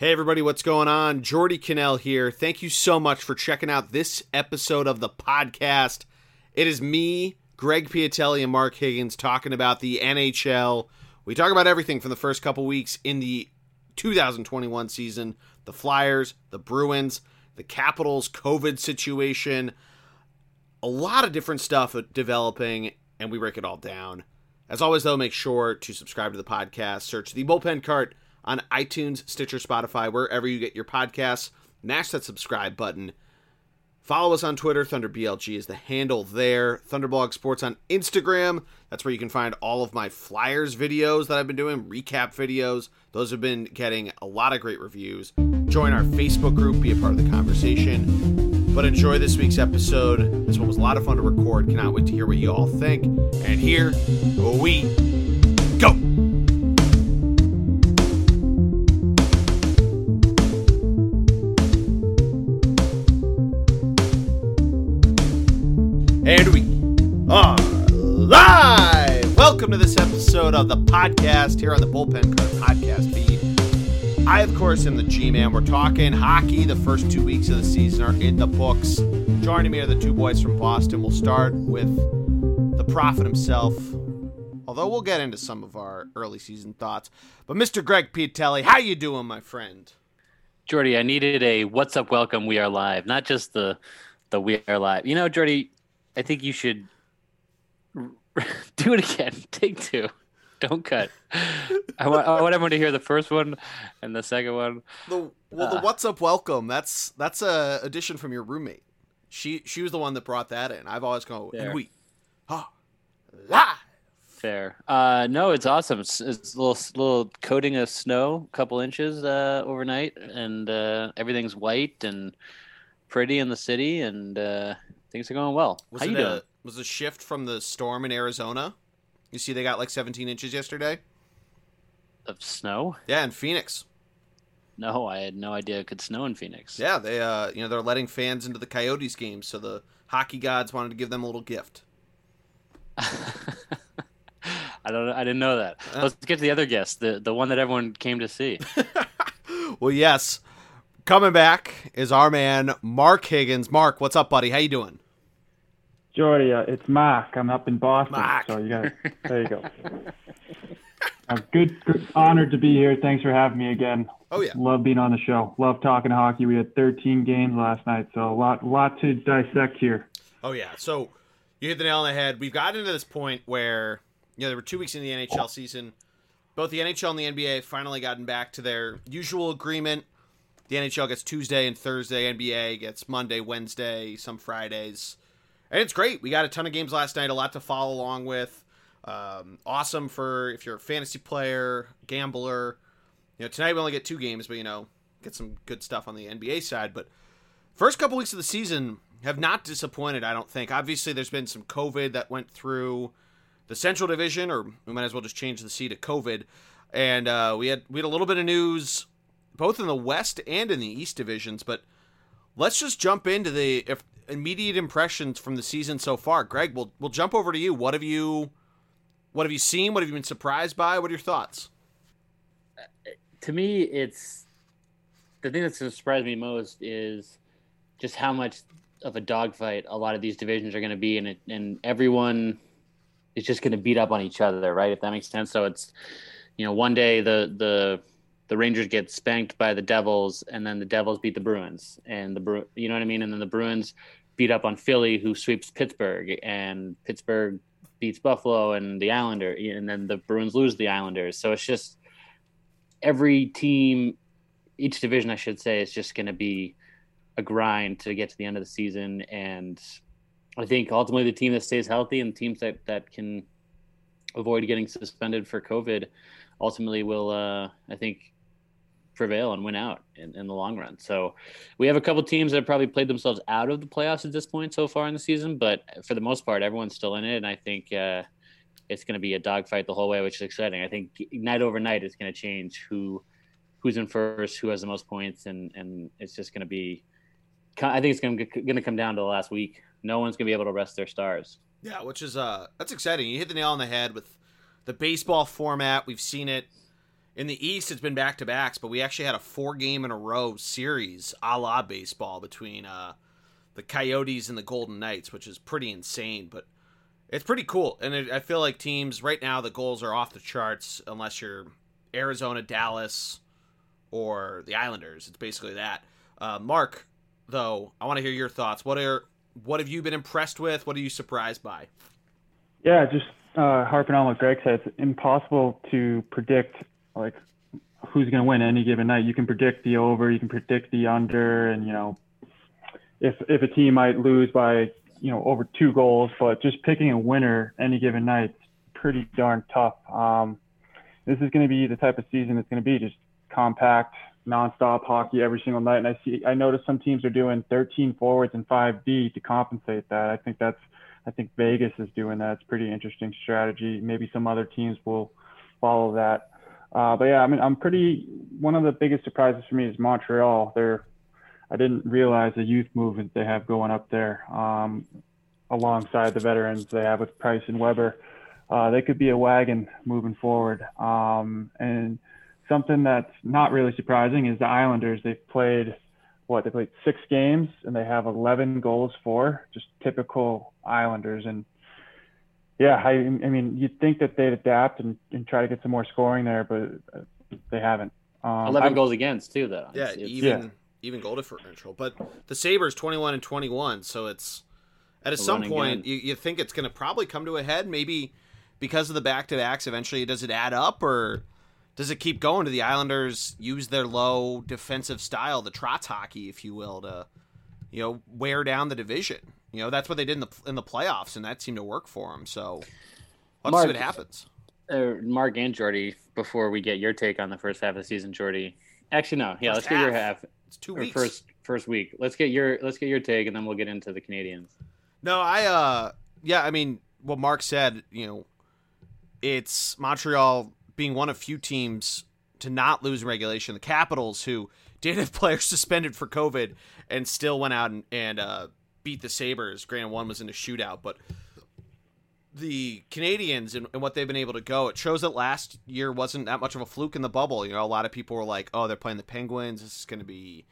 Hey, everybody, what's going on? Geordie Connell here. Thank you so much for checking out this episode of the podcast. It is me, Greg Piatelli, and Mark Higgins talking about the NHL. We talk about everything from the first couple weeks in the 2021 season the Flyers, the Bruins, the Capitals, COVID situation, a lot of different stuff developing, and we break it all down. As always, though, make sure to subscribe to the podcast. Search the Bullpen Cart on iTunes, Stitcher, Spotify, wherever you get your podcasts. Mash that subscribe button. Follow us on Twitter. ThunderBLG is the handle there. Thunderblog Sports on Instagram. That's where you can find all of my Flyers videos that I've been doing, recap videos. Those have been getting a lot of great reviews. Join our Facebook group, be a part of the conversation. But enjoy this week's episode. This one was a lot of fun to record. Cannot wait to hear what you all think. And here we And we are live! Welcome to this episode of the podcast here on the Bullpen Cart podcast feed. I, of course, am the G Man. We're talking hockey. The first two weeks of the season are in the books. Joining me are the two boys from Boston. We'll start with the prophet himself, although we'll get into some of our early season thoughts. But Mr. Greg Piatelli, how you doing, my friend? Geordie, I needed a "What's up, welcome, we are live," not just the the "We are live." You know, Geordie, I think you should do it again. Take two. Don't cut. I want, I want everyone to hear the first one and the second one. The well, the uh, "What's up, welcome." That's that's a addition from your roommate. She she was the one that brought that in. I've always gone and we, ah, la. Fair. Uh, no, it's awesome. It's, it's a little little coating of snow, a couple inches uh, overnight, and uh, everything's white and pretty in the city, and uh, Things are going well. Was How it you doing? A, was a shift from the storm in Arizona? You see, they got like 17 inches yesterday of snow. Yeah, in Phoenix. No, I had no idea it could snow in Phoenix. Yeah, they uh, you know, they're letting fans into the Coyotes game, so the hockey gods wanted to give them a little gift. I don't. I didn't know that. Let's get to the other guest, the the one that everyone came to see. well, yes, coming back is our man Mark Higgins. Mark, what's up, buddy? How you doing? Geordie, uh, it's Mark. I'm up in Boston, Mark. so you got there. You go. uh, good, good, honored to be here. Thanks for having me again. Oh yeah, love being on the show. Love talking hockey. We had 13 games last night, so a lot, lot to dissect here. Oh yeah, so you hit the nail on the head. We've gotten to this point where you know there were two weeks in the NHL season. Both the NHL and the NBA finally gotten back to their usual agreement. The NHL gets Tuesday and Thursday. NBA gets Monday, Wednesday, some Fridays and it's great. We got a ton of games last night, a lot to follow along with. Um, awesome for if you're a fantasy player, gambler. You know, tonight we only get two games, but you know, get some good stuff on the NBA side. But first couple weeks of the season have not disappointed. I don't think. Obviously, there's been some COVID that went through the Central Division, or we might as well just change the C to COVID. And uh, we had we had a little bit of news both in the West and in the East divisions, but let's just jump into the immediate impressions from the season so far. Greg, we'll we'll jump over to you. What have you what have you seen? What have you been surprised by? What are your thoughts? Uh, to me, it's the thing that's surprised me most is just how much of a dogfight a lot of these divisions are going to be, and it, and everyone is just going to beat up on each other, right? If that makes sense. So it's you know one day the the the Rangers get spanked by the Devils, and then the Devils beat the Bruins, and the Bru- you know what I mean, and then the Bruins beat up on Philly, who sweeps Pittsburgh, and Pittsburgh beats Buffalo and the Islander, and then the Bruins lose the Islanders. So it's just every team, each division, I should say, is just going to be a grind to get to the end of the season. And I think ultimately the team that stays healthy and teams that that can avoid getting suspended for COVID ultimately will, uh, I think, prevail and win out in, in the long run. So we have a couple teams that have probably played themselves out of the playoffs at this point so far in the season, but for the most part, everyone's still in it. And I think uh, it's going to be a dogfight the whole way, which is exciting. I think night over night is going to change who who's in first, who has the most points, and and it's just going to be. I think it's going to going to come down to the last week. No one's going to be able to rest their stars. Yeah, which is uh that's exciting. You hit the nail on the head with the baseball format. We've seen it in the East, it's been back to backs, but we actually had a four game in a row series a la baseball between uh, the Coyotes and the Golden Knights, which is pretty insane. But it's pretty cool, and it, I feel like teams right now the goals are off the charts unless you're Arizona, Dallas, or the Islanders. It's basically that. Uh, Mark, though, I want to hear your thoughts. What are what have you been impressed with? What are you surprised by? Yeah, just uh, harping on what Greg said, it's impossible to predict like who's going to win any given night. You can predict the over, you can predict the under, and you know if if a team might lose by you know over two goals, but just picking a winner any given night pretty darn tough. Um, this is going to be the type of season it's going to be just compact, nonstop hockey every single night. And I see, I notice some teams are doing 13 forwards and 5D to compensate that. I think that's, I think Vegas is doing that. It's pretty interesting strategy. Maybe some other teams will follow that. Uh, but yeah, I mean, I'm pretty. One of the biggest surprises for me is Montreal. They're, I didn't realize the youth movement they have going up there, um, alongside the veterans they have with Price and Weber. Uh, they could be a wagon moving forward. Um, and something that's not really surprising is the Islanders. They've played what they played six games and they have 11 goals for, just typical Islanders. And yeah, I, I mean, you'd think that they'd adapt and, and try to get some more scoring there, but they haven't. Um, 11 I'm, goals against too, though. Yeah, it's, even yeah. even goal differential. But the Sabres 21 and 21, so it's at some point you, you think it's going to probably come to a head. Maybe because of the back to backs, eventually does it add up or? does it keep going? Do the Islanders use their low defensive style, the Trotz hockey, if you will, to you know wear down the division? You know that's what they did in the in the playoffs, and that seemed to work for them. So let's Mark, see what happens. Uh, Mark and Geordie, before we get your take on the first half of the season, Geordie. Actually, no. Yeah, let let's half. get your half. It's two weeks. First first week. Let's get your let's get your take, and then we'll get into the Canadiens. No, I uh yeah, I mean what Mark said. You know, it's Montreal being one of few teams to not lose regulation. The Capitals, who did have players suspended for COVID and still went out and, and uh, beat the Sabres. Granted, one was in a shootout, but the Canadiens and, and, what they've been able to go, it shows that last year wasn't that much of a fluke in the bubble. You know, a lot of people were like, oh, they're playing the Penguins. This is going to be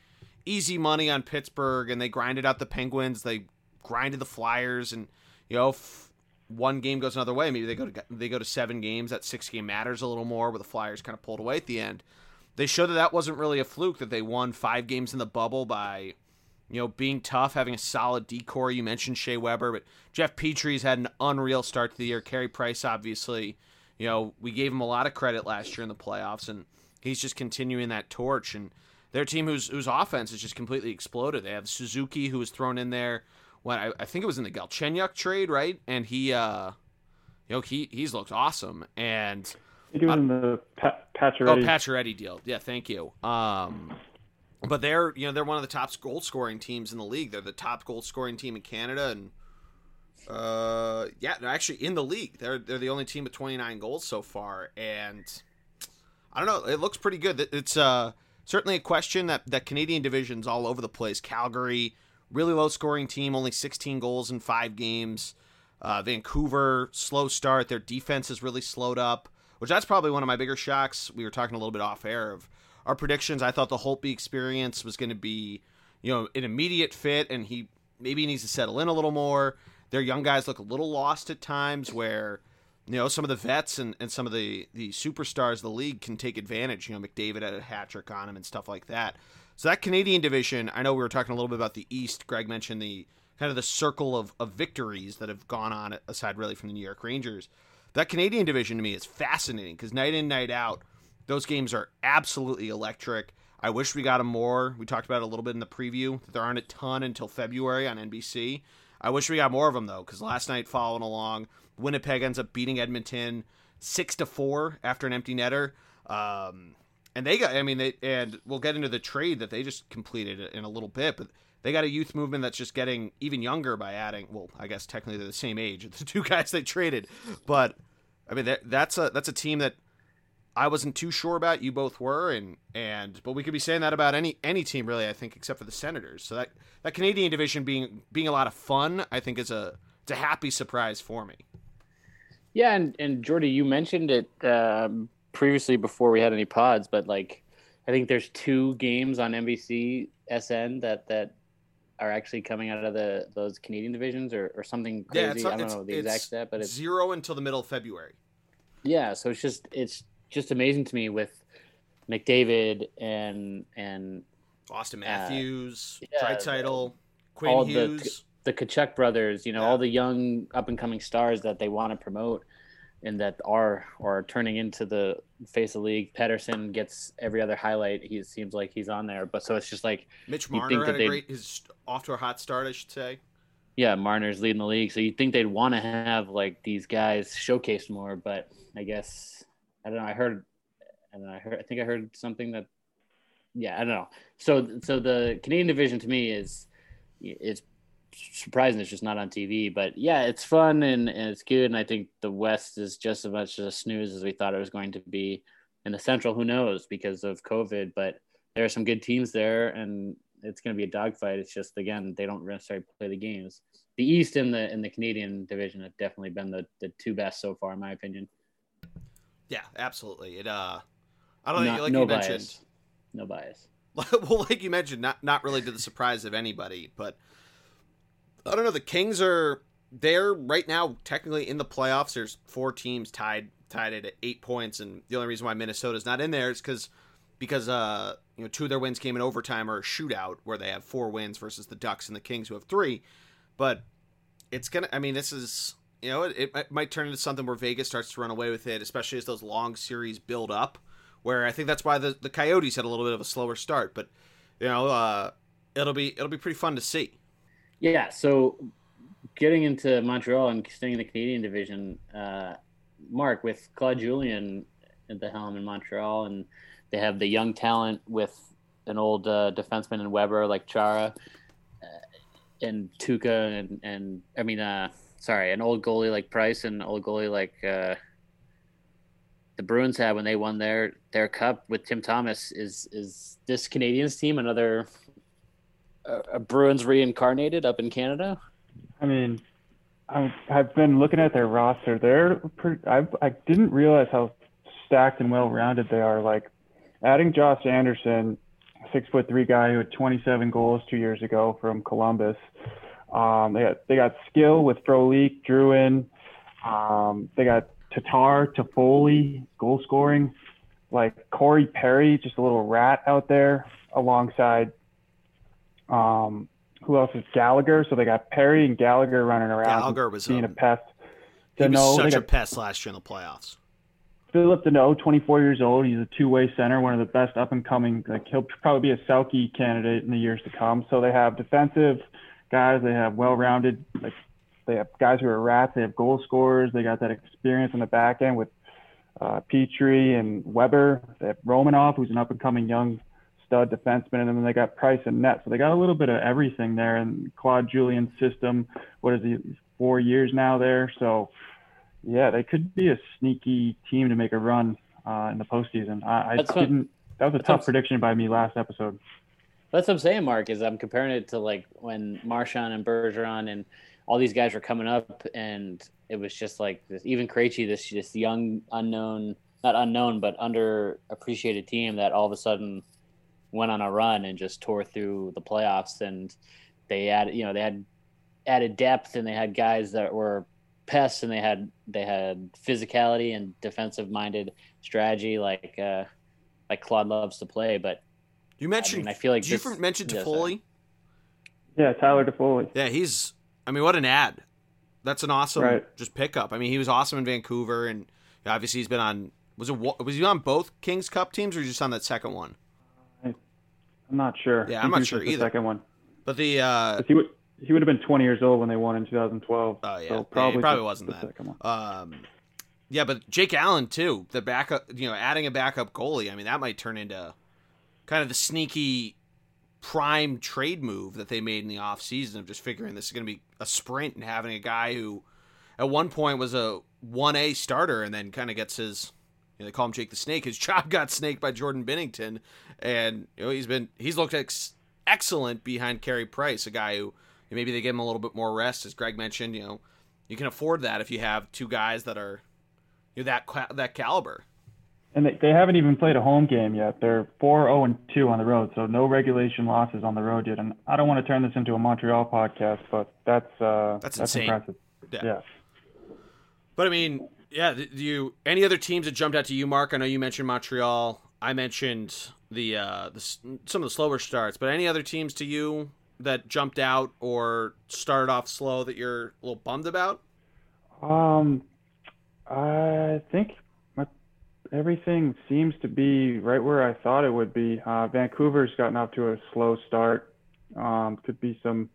easy money on Pittsburgh. And they grinded out the Penguins. They grinded the Flyers. And, you know, f- one game goes another way. Maybe they go to they go to seven games. That six game matters a little more. Where the Flyers kind of pulled away at the end. They showed that that wasn't really a fluke. That they won five games in the bubble by, you know, being tough, having a solid decor. You mentioned Shea Weber, but Jeff Petry's had an unreal start to the year. Carey Price, obviously, you know, we gave him a lot of credit last year in the playoffs, and he's just continuing that torch. And their team, whose whose offense has just completely exploded. They have Suzuki, who was thrown in there when I, I think it was in the Galchenyuk trade, right? And he, uh, you know, he he's looked awesome. And he was uh, in the pa- Pacioretty. Oh, Pacioretty deal. Yeah, thank you. Um, but they're you know they're one of the top goal scoring teams in the league. They're the top goal scoring team in Canada, and uh, yeah, they're actually in the league. They're they're the only team with 29 goals so far, and I don't know. It looks pretty good. It's uh certainly a question that that Canadian divisions all over the place. Calgary really low scoring team, only 16 goals in five games. Uh, Vancouver, slow start. Their defense has really slowed up, which that's probably one of my bigger shocks. We were talking a little bit off air of our predictions. I thought the Holtby experience was going to be, you know, an immediate fit, and he maybe needs to settle in a little more. Their young guys look a little lost at times where, you know, some of the vets and, and some of the, the superstars of the league can take advantage. You know, McDavid had a hat trick on him and stuff like that. So that Canadian division, I know we were talking a little bit about the East. Greg mentioned the kind of the circle of, of victories that have gone on aside really from the New York Rangers. That Canadian division to me is fascinating because night in, night out, those games are absolutely electric. I wish we got them more. We talked about it a little bit in the preview there aren't a ton until February on NBC. I wish we got more of them though, because last night following along, Winnipeg ends up beating Edmonton six to four after an empty netter. Um, and they got. I mean, they and we'll get into the trade that they just completed in a little bit, but they got a youth movement that's just getting even younger by adding. Well, I guess technically they're the same age, the two guys they traded, but I mean that, that's a that's a team that I wasn't too sure about. You both were, and and but we could be saying that about any any team really. I think except for the Senators. So that that Canadian division being being a lot of fun, I think is a it's a happy surprise for me. Yeah, and and Geordie, you mentioned it um, previously before we had any pods, but like I think there's two games on NBC SN that that are actually coming out of the those Canadian divisions or, or something crazy. Yeah, it's, I don't know the exact stat, but it's zero until the middle of February. yeah. So it's just it's just amazing to me with McDavid and and Auston uh, Matthews, yeah, Draisaitl, Quinn all Hughes. the Tkachuk brothers, you know, Yeah. all the young up and coming stars that they want to promote and that are are turning into the face of the league. Pettersson gets every other highlight. He seems like he's on there. But so it's just like, Mitch Marner think had a great his off to a hot start, I should say. yeah, Marner's leading the league. So you'd think they'd want to have like these guys showcased more, but I guess I don't know. I heard and I heard I think I heard something that yeah, I don't know. So so the Canadian division to me is it's surprising it's just not on TV, but yeah, it's fun and, and it's good and I think the West is just as much a snooze as we thought it was going to be. And the Central, who knows because of COVID, but there are some good teams there and it's going to be a dogfight. It's just again they don't necessarily play the games. The East and the and the Canadian division have definitely been the, the two best so far, in my opinion. Yeah, absolutely. It uh I don't know, Not- like no you bias. mentioned No bias. well, like you mentioned, not not really to the surprise of anybody, but I don't know. The Kings are they're right now technically in the playoffs. There's four teams tied tied at eight points, and the only reason why Minnesota's not in there is because because uh you know two of their wins came in overtime or a shootout where they have four wins versus the Ducks and the Kings who have three. But it's gonna. I mean, this is you know it, it might- turn into something where Vegas starts to run away with it, especially as those long series build up. Where I think that's why the the Coyotes had a little bit of a slower start, but you know uh, it'll be it'll be pretty fun to see. Yeah, so getting into Montreal and staying in the Canadian division, uh, Mark, with Claude Julien at the helm in Montreal, and they have the young talent with an old uh, defenseman in Weber like Chara uh, and Tuukka, and, and I mean, uh, sorry, an old goalie like Price and old goalie like uh, the Bruins had when they won their their cup with Tim Thomas. Is is this Canadiens team another uh, a Bruins reincarnated up in Canada? I mean, I've, I've been looking at their roster. They're pretty, I I didn't realize how stacked and well rounded they are. Like adding Josh Anderson, six foot three guy who had 27 goals two years ago from Columbus. Um, they got they got skill with Frolik, Drouin. Um, they got Tatar, Toffoli, goal scoring. Like Corey Perry, just a little rat out there alongside. Um, who else is Gallagher? So they got Perry and Gallagher running around, Gallagher was being um, a pest. he was Danault, such a pest last year in the playoffs. Phillip Danault, 24 years old. He's a two-way center, one of the best up-and-coming. Like he'll probably be a Selke candidate in the years to come. So they have defensive guys. They have well-rounded. Like they have guys who are rats. They have goal scorers. They got that experience on the back end with uh, Petry and Weber. They have Romanov, who's an up-and-coming young stud defenseman, and then they got Price and Net. So they got a little bit of everything there. And Claude Julien's system. What is he? Four years now there. So yeah, they could be a sneaky team to make a run uh, in the postseason. I, I didn't. That was a tough prediction by me last episode. That's what I'm saying, Mark. Is I'm comparing it to like when Marchand and Bergeron and all these guys were coming up, and it was just like this. Even Krejci, this this young, unknown, not unknown, but underappreciated team that all of a sudden went on a run and just tore through the playoffs. And they had, you know, they had added depth, and they had guys that were pests, and they had they had physicality and defensive minded strategy, like uh, like Claude loves to play, but. You mentioned. I, mean, I feel like did you this- for- mention yeah, Toffoli? sorry. Yeah, Tyler Toffoli. Yeah, he's. I mean, what an ad! That's an awesome Right. just pickup. I mean, he was awesome in Vancouver, and obviously he's been on. Was it was he on both Kings Cup teams, or just on that second one? I'm not sure. Yeah, I I'm think not sure just the either. Second one. But the uh, 'Cause He would he would have been 20 years old when they won in 2012. Oh, yeah. So Yeah, probably probably wasn't the that. second one. um, yeah, but Jake Allen too, the backup. You know, adding a backup goalie. I mean, that might turn into kind of the sneaky prime trade move that they made in the offseason of just figuring this is going to be a sprint and having a guy who at one point was a 1A starter and then kind of gets his you know, they call him Jake the Snake. His job got snaked by Jordan Binnington and you know he's been he's looked ex- excellent behind Carey Price, a guy who maybe they give him a little bit more rest as Greg mentioned, you know, you can afford that if you have two guys that are you know, that that caliber. And they, they haven't even played a home game yet. They're 4 0 and 2 on the road, so no regulation losses on the road yet. And I don't want to turn this into a Montreal podcast, but that's uh, That's that's, insane. impressive. Yeah. Yeah. But I mean, yeah. Do you any other teams that jumped out to you, Mark? I know you mentioned Montreal. I mentioned the uh, the some of the slower starts, but any other teams to you that jumped out or started off slow that you're a little bummed about? Um, I think everything seems to be right where I thought it would be. Uh, Vancouver's gotten off to a slow start. Um, could be some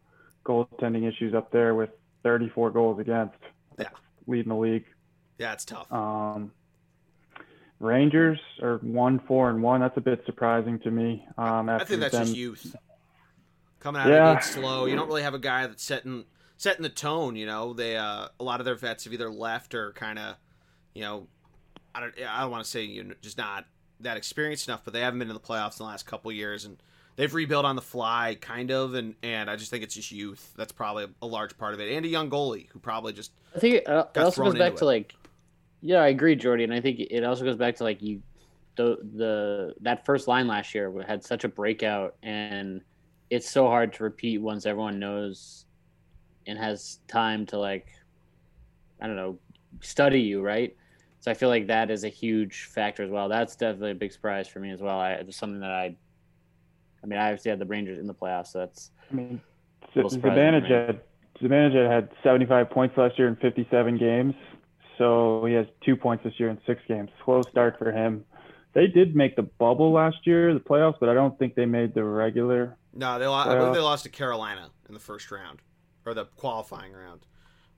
goaltending issues up there with 34 goals against. Yeah. Leading the league. Yeah, it's tough. Um, Rangers are one, four, and one. That's a bit surprising to me. Um, I think that's them, just youth coming out Yeah. of the slow. You don't really have a guy that's setting setting the tone. You know, they uh, a lot of their vets have either left or kind of, you know, I don't I don't want to say you know, just not that experienced enough, but they haven't been in the playoffs in the last couple years and. They've rebuilt on the fly, kind of, and, and I just think it's just youth. That's probably a large part of it, and a young goalie who probably just I think it, uh, it also goes back to it. like, yeah, I agree, Geordie, and I think it also goes back to like you, the the that first line last year had such a breakout, and it's so hard to repeat once everyone knows and has time to like, I don't know, study you, right? So I feel like that is a huge factor as well. That's definitely a big surprise for me as well. I, it's something that I, I mean, I obviously had the Rangers in the playoffs, so that's I mean, little surprising Zibanejad had Zibanejad had 75 points last year in 57 games, so he has two points this year in six games. Slow start for him. They did make the bubble last year, the playoffs, but I don't think they made the regular. No, they lost. I believe they lost to Carolina in the first round or the qualifying round.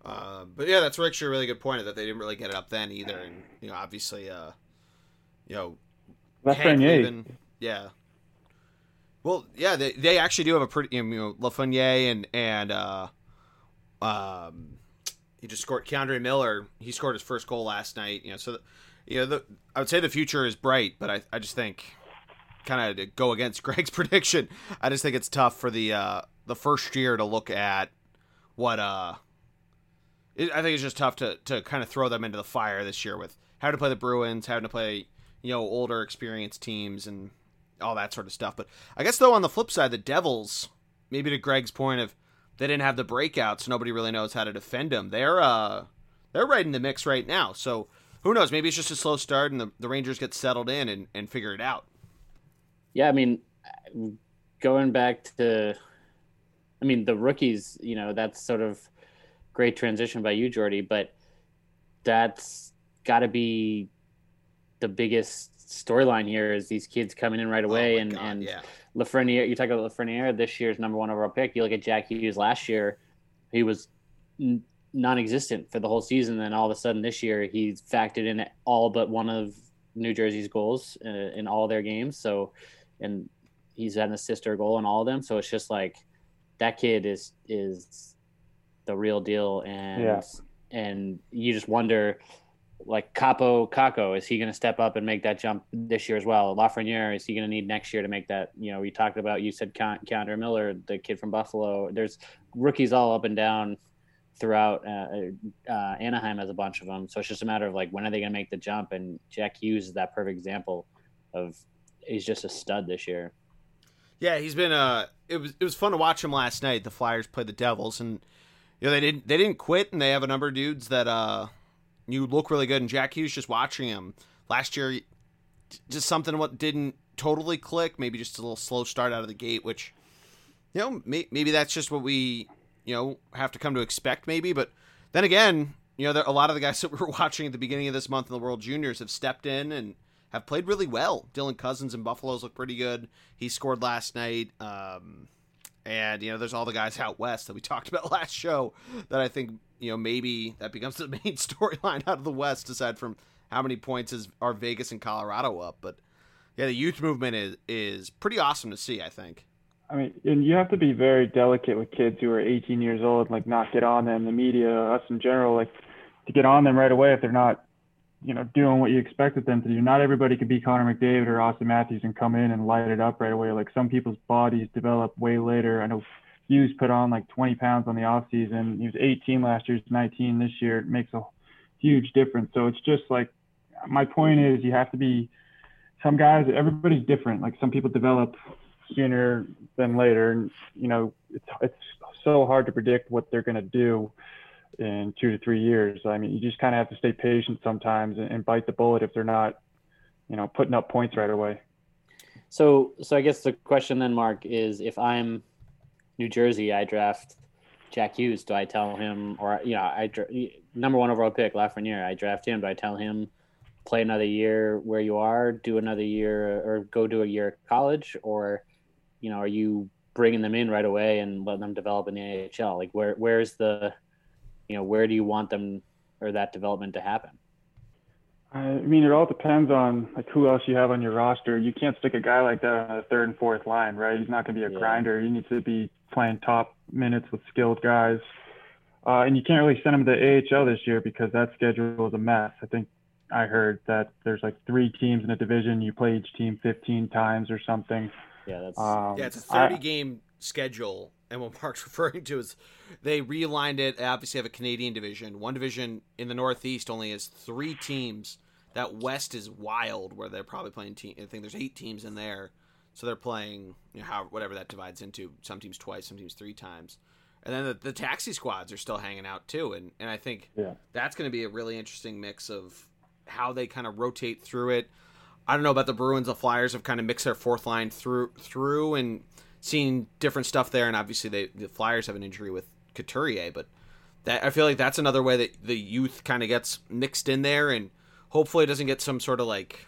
Uh, but yeah, that's actually a really good point that they didn't really get it up then either, and you know, obviously, uh, you know, Lafreniere. yeah. Well, yeah, they they actually do have a pretty you know Lafreniere and and uh, um, he just scored K'Andre Miller. He scored his first goal last night. You know, so you know the I would say the future is bright, but I I just think kind of to go against Greg's prediction. I just think it's tough for the uh, the first year to look at what uh. It, I think it's just tough to, to kind of throw them into the fire this year with how to play the Bruins, having to play you know older, experienced teams, and all that sort of stuff. But I guess though on the flip side, the Devils, maybe to Greg's point of they didn't have the breakouts, nobody really knows how to defend them. They're uh they're right in the mix right now. So who knows? Maybe it's just a slow start, and the, the Rangers get settled in and, and figure it out. Yeah, I mean, going back to, I mean, the rookies, you know, that's sort of great transition by you, Geordie, but that's got to be the biggest storyline here is these kids coming in right away Oh and God, and yeah, Lafreniere. You talk about Lafreniere, this year's number one overall pick. You look at Jack Hughes last year, he was n- non-existent for the whole season. Then all of a sudden this year, he's factored in all but one of New Jersey's goals uh, in all their games. So, and he's had an assist or goal in all of them. So it's just like that kid is is the real deal, and Yeah. and you just wonder. Like Kaapo Kakko, is he going to step up and make that jump this year as well? Lafreniere, is he going to need next year to make that? You know, we talked about you said Ke- K'Andre Miller, the kid from Buffalo. There's rookies all up and down throughout uh, uh, Anaheim has a bunch of them. So it's just a matter of like when are they going to make the jump? And Jack Hughes is that perfect example of he's just a stud this year. yeah. He's been uh it was it was fun to watch him last night. The Flyers played the Devils, and you know they didn't they didn't quit, and they have a number of dudes that uh you look really good. And Jack Hughes just watching him last year, just something what didn't totally click. Maybe just a little slow start out of the gate, which you know may, maybe that's just what we you know have to come to expect. Maybe, but then again, you know there, a lot of the guys that we were watching at the beginning of this month in the World Juniors have stepped in and have played really well. Dylan Cozens and Buffaloes look pretty good. He scored last night. Um, and you know, there's all the guys out west that we talked about last show that I think you know maybe that becomes the main storyline out of the West, aside from how many points is are Vegas and Colorado up. But yeah, the youth movement is is pretty awesome to see. I think. I mean, and you have to be very delicate with kids who are 18 years old, like not get on them. The media, us in general, like to get on them right away if they're not, you know, doing what you expected them to do. Not everybody could be Connor McDavid or Auston Matthews and come in and light it up right away. Like some people's bodies develop way later. I know Hughes put on like 20 pounds on the off season. He was 18 last year. He's 19 this year. It makes a huge difference. So it's just like my point is, you have to be. Some guys, everybody's different. Like some people develop sooner than later, and you know, it's it's so hard to predict what they're going to do in two to three years. I mean, you just kind of have to stay patient sometimes and, and bite the bullet if they're not, you know, putting up points right away. So, so I guess the question then, Mark, is if I'm New Jersey, I draft Jack Hughes. Do I tell him, or you know, I number one overall pick Lafreniere, I draft him. Do I tell him play another year where you are, do another year, or go do a year at college, or you know, are you bringing them in right away and letting them develop in the AHL? Like, where where's the, you know, where do you want them or that development to happen? I mean, it all depends on like who else you have on your roster. You can't stick a guy like that on the third and fourth line, right? He's not going to be a yeah. grinder. He needs to be playing top minutes with skilled guys. Uh, and you can't really send him to AHL this year because that schedule is a mess. I think I heard that there's like three teams in a division. You play each team 15 times or something. Yeah, that's um, yeah. It's a 30 I, game schedule, and what Mark's referring to is they realigned it. They obviously have a Canadian division. One division in the Northeast only has three teams that West is wild, where they're probably playing team. I think there's eight teams in there, so they're playing you know, how whatever that divides into. Some teams twice, some teams three times, and then the, the taxi squads are still hanging out too. And and I think yeah. that's going to be a really interesting mix of how they kind of rotate through it. I don't know about the Bruins. The Flyers have kind of mixed their fourth line through through and seen different stuff there. And obviously, they the Flyers have an injury with Couturier, but that I feel like that's another way that the youth kind of gets mixed in there and hopefully it doesn't get some sort of like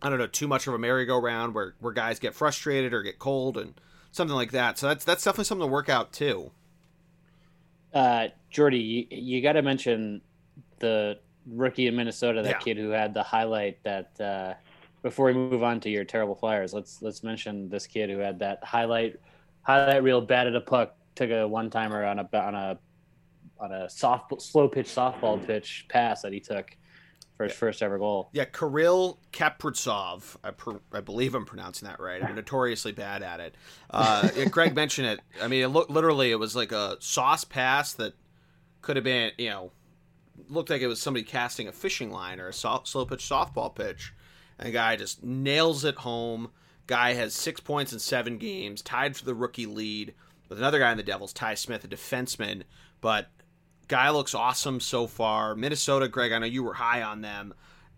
I don't know too much of a merry-go-round where where guys get frustrated or get cold and something like that. So that's that's definitely something to work out too. Uh, Geordie, you, you got to mention the rookie in Minnesota, that yeah. kid who had the highlight that. Uh, before we move on to your terrible Flyers, let's let's mention this kid who had that highlight highlight reel batted a puck, took a one timer on a on a on a soft slow pitch softball pitch pass that he took for his first ever goal. Yeah, Kirill Kaprizov. I, per, I believe I'm pronouncing that right. I'm notoriously bad at it. Uh, yeah, Greg mentioned it. I mean, it looked literally it was like a sauce pass that could have been, you know, looked like it was somebody casting a fishing line or a soft, slow pitch softball pitch. And guy just nails it home. Guy has six points in seven games, tied for the rookie lead with another guy in the Devils, Ty Smith, a defenseman. But Guy looks awesome so far. Minnesota, Greg, I know you were high on them,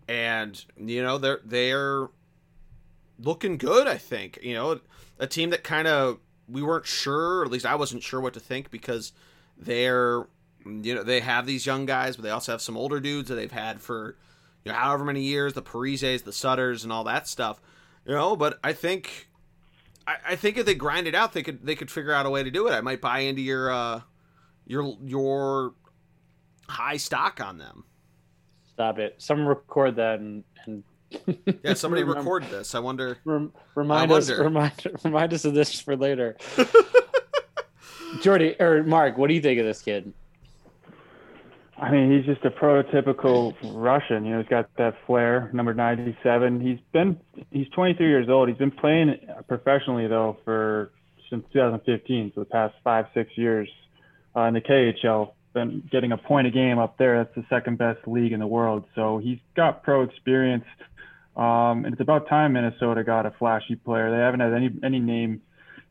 and you know they're they're looking good. I think you know a team that kind of we weren't sure, or at least I wasn't sure what to think because they're you know they have these young guys, but they also have some older dudes that they've had for you know however many years, the Parises, the Suters, and all that stuff. You know, but I think I, I think if they grind it out, they could they could figure out a way to do it. I might buy into your uh, your your high stock on them. Stop it! Someone record that and. and yeah, somebody record this. I wonder. Rem, remind I us. Remind remind us of this for later. Geordie or Mark, what do you think of this kid? I mean, he's just a prototypical Russian. You know, he's got that flair, number 97. He's been he's 23 years old. He's been playing professionally though for since 2015, so the past five six years uh, in the KHL been getting a point a game up there. That's the second best league in the world. So he's got pro experience. Um, and it's about time Minnesota got a flashy player. They haven't had any any name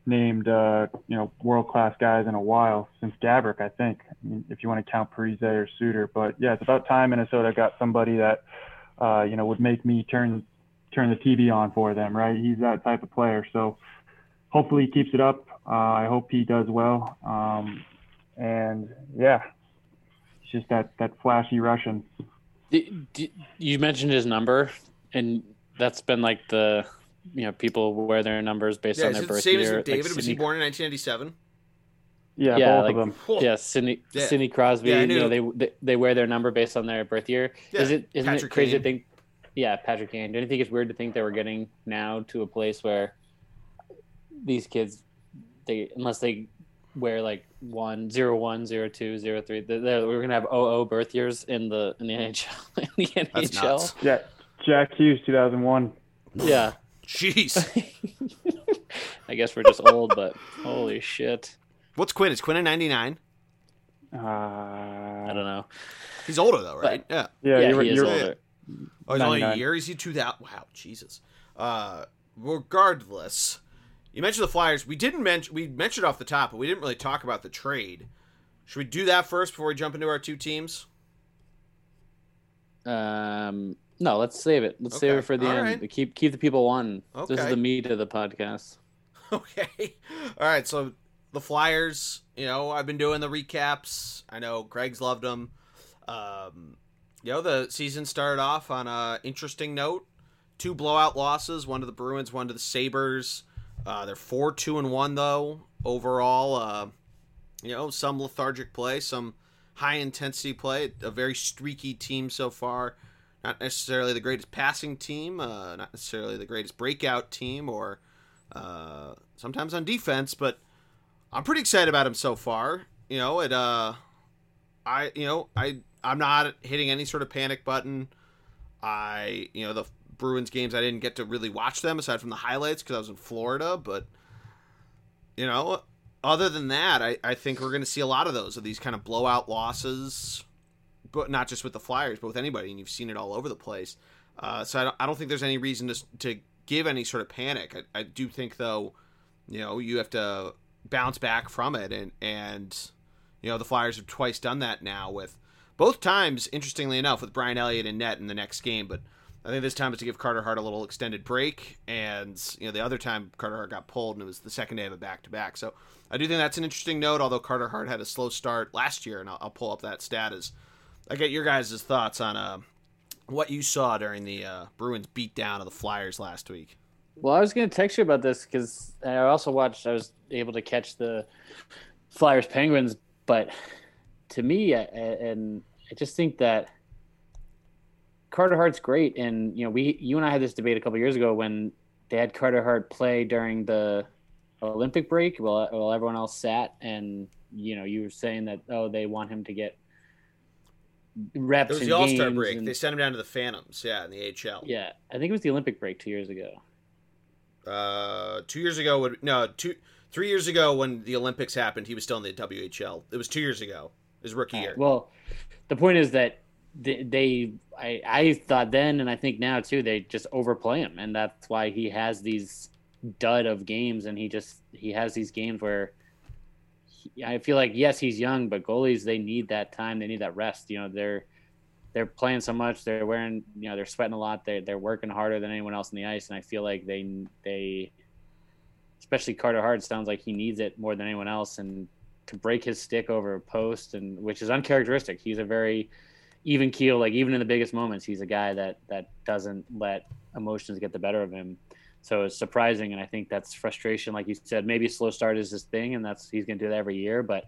named uh, you know world class guys in a while since Gaborik, I think. I mean, if you want to count Parise or Suter, but yeah, it's about time Minnesota got somebody that uh, you know would make me turn turn the TV on for them. Right? He's that type of player. So hopefully he keeps it up. Uh, I hope he does well. Um, and yeah, it's just that that flashy Russian. You mentioned his number, and that's been like the you know people wear their numbers based yeah, on their birth same year. As David like was he born in 1997? Yeah, yeah, both like, of them. Yeah, Sidney, yeah. Sidney Crosby. Yeah, you know, they, they they wear their number based on their birth year. Yeah, Is it isn't Patrick it crazy Kane. to think? Yeah, Patrick Kane. Do you think it's weird to think that we're getting now to a place where these kids, they unless they wear like one zero one zero two zero three. We're gonna have OO birth years in the in the NHL. In the NHL. Yeah, Jack Hughes, two thousand one. Yeah. Jeez. I guess we're just old, but holy shit. What's Quinn? Is Quinn a ninety nine? Uh, I don't know. He's older though, right? But, yeah. Yeah, yeah you're, he you're, older. Oh, he's only a year. Is he two that? Wow, Jesus. Uh, regardless, you mentioned the Flyers. We didn't mention we mentioned off the top, but we didn't really talk about the trade. Should we do that first before we jump into our two teams? Um, no, let's save it. Let's save it for the All end. right. Keep keep the people wanting. This is the meat of the podcast. Okay. All right. So the Flyers, you know, I've been doing the recaps. I know Greg's loved them. Um, you know, the season started off on a interesting note. Two blowout losses, one to the Bruins, one to the Sabres. Uh, they're four, two, and one though overall. Uh, you know, some lethargic play, some high intensity play. A very streaky team so far. Not necessarily the greatest passing team, uh, not necessarily the greatest breakout team, or uh, sometimes on defense, but I'm pretty excited about him so far. You know, it. Uh, I you know I I'm not hitting any sort of panic button. I you know the Bruins games I didn't get to really watch them aside from the highlights because I was in Florida, but you know other than that I, I think we're going to see a lot of those of these kind of blowout losses, but not just with the Flyers, but with anybody, and you've seen it all over the place. Uh, so I don't, I don't think there's any reason to to give any sort of panic. I, I do think though, you know, you have to bounce back from it, and and you know the Flyers have twice done that now with both times. Interestingly enough, with Brian Elliott and net in the next game, but I think this time is to give Carter Hart a little extended break, and you know the other time Carter Hart got pulled, and it was the second day of a back to back. So I do think that's an interesting note. Although Carter Hart had a slow start last year, and I'll, I'll pull up that stat as I get your guys' thoughts on uh, what you saw during the uh, Bruins beatdown of the Flyers last week. Well, I was going to text you about this because I also watched. I was able to catch the Flyers Penguins, but to me, I- and I just think that Carter Hart's great, and you know, we, you and I had this debate a couple years ago when they had Carter Hart play during the Olympic break, while while everyone else sat, and you know, you were saying that oh, they want him to get reps. It was the All Star break. and- They sent him down to the Phantoms, yeah, in the HL. yeah, I think it was the Olympic break two years ago. Uh, two years ago, would no two, three years ago when the Olympics happened, he was still in the WHL. It was two years ago, his rookie year. Well, the point is that they, they I, I thought then, and I think now too, they just overplay him, and that's why he has these dud of games, and he just he has these games where he, I feel like yes, he's young, but goalies they need that time, they need that rest. You know, they're they're playing so much, they're wearing, you know, they're sweating a lot, they're they're working harder than anyone else on the ice, and I feel like they they especially Carter Hart sounds like he needs it more than anyone else, and to break his stick over a post, and which is uncharacteristic. He's a very even keel. Like even in the biggest moments, he's a guy that that doesn't let emotions get the better of him. So it's surprising, and I think that's frustration. Like you said, maybe slow start is his thing, and that's he's going to do that every year. But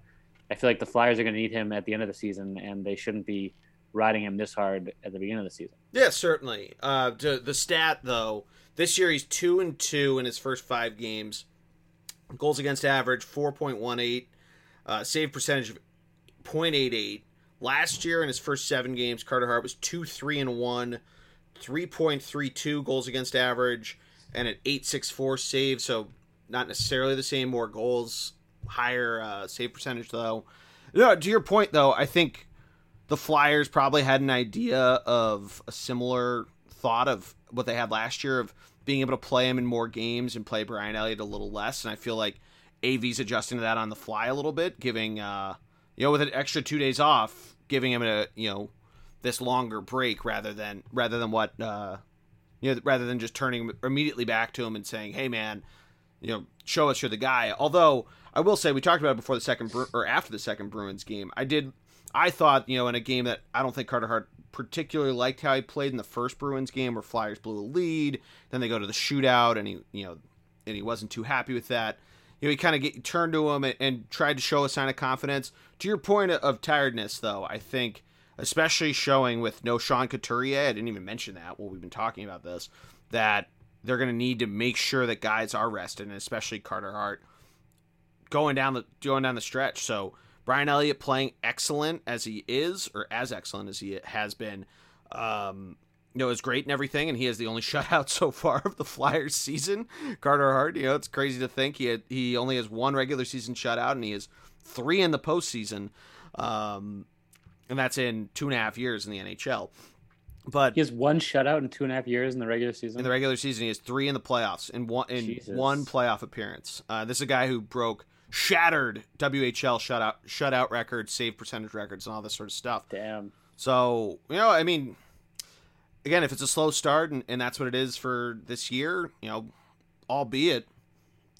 I feel like the Flyers are going to need him at the end of the season, and they shouldn't be riding him this hard at the beginning of the season. Yeah, certainly. Uh, the stat though, this year he's two and two in his first five games. Goals against average four point one eight, uh, save percentage of 0.88. Last year in his first seven games, Carter Hart was two three and one, three point three two goals against average, and an eight six four save. So not necessarily the same. More goals, higher uh, save percentage though. No, to your point though, I think the Flyers probably had an idea of a similar thought of what they had last year of being able to play him in more games and play Brian Elliott a little less. And I feel like AV's adjusting to that on the fly a little bit, giving uh, you know with an extra two days off, giving him a you know this longer break rather than rather than what uh, you know rather than just turning immediately back to him and saying, hey man, you know show us you're the guy. Although I will say we talked about it before the second Bru- or after the second Bruins game. I did I thought, you know, in a game that I don't think Carter Hart particularly liked how he played in the first Bruins game where Flyers blew a lead, then they go to the shootout and he, you know, and he wasn't too happy with that. You know, he kind of get turned to him and, and, tried to show a sign of confidence. To your point of, of tiredness, though, I think, especially showing with no Sean Couturier, I didn't even mention that while we've been talking about this, that they're going to need to make sure that guys are rested, and especially Carter Hart going down the going down the stretch. So Brian Elliott playing excellent as he is, or as excellent as he has been, um, you know, is great and everything. And he has the only shutout so far of the Flyers season. Carter Hart, you know, it's crazy to think he had, he only has one regular season shutout, and he has three in the postseason, um, and that's in two and a half years in the NHL. But he has one shutout in two and a half years in the regular season. In the regular season, he has three in the playoffs in one in Jesus. one playoff appearance. Uh, this is a guy who broke shattered WHL shutout shutout records, save percentage records, and all this sort of stuff. Damn. So you know, I mean, again, if it's a slow start and, and that's what it is for this year, you know, albeit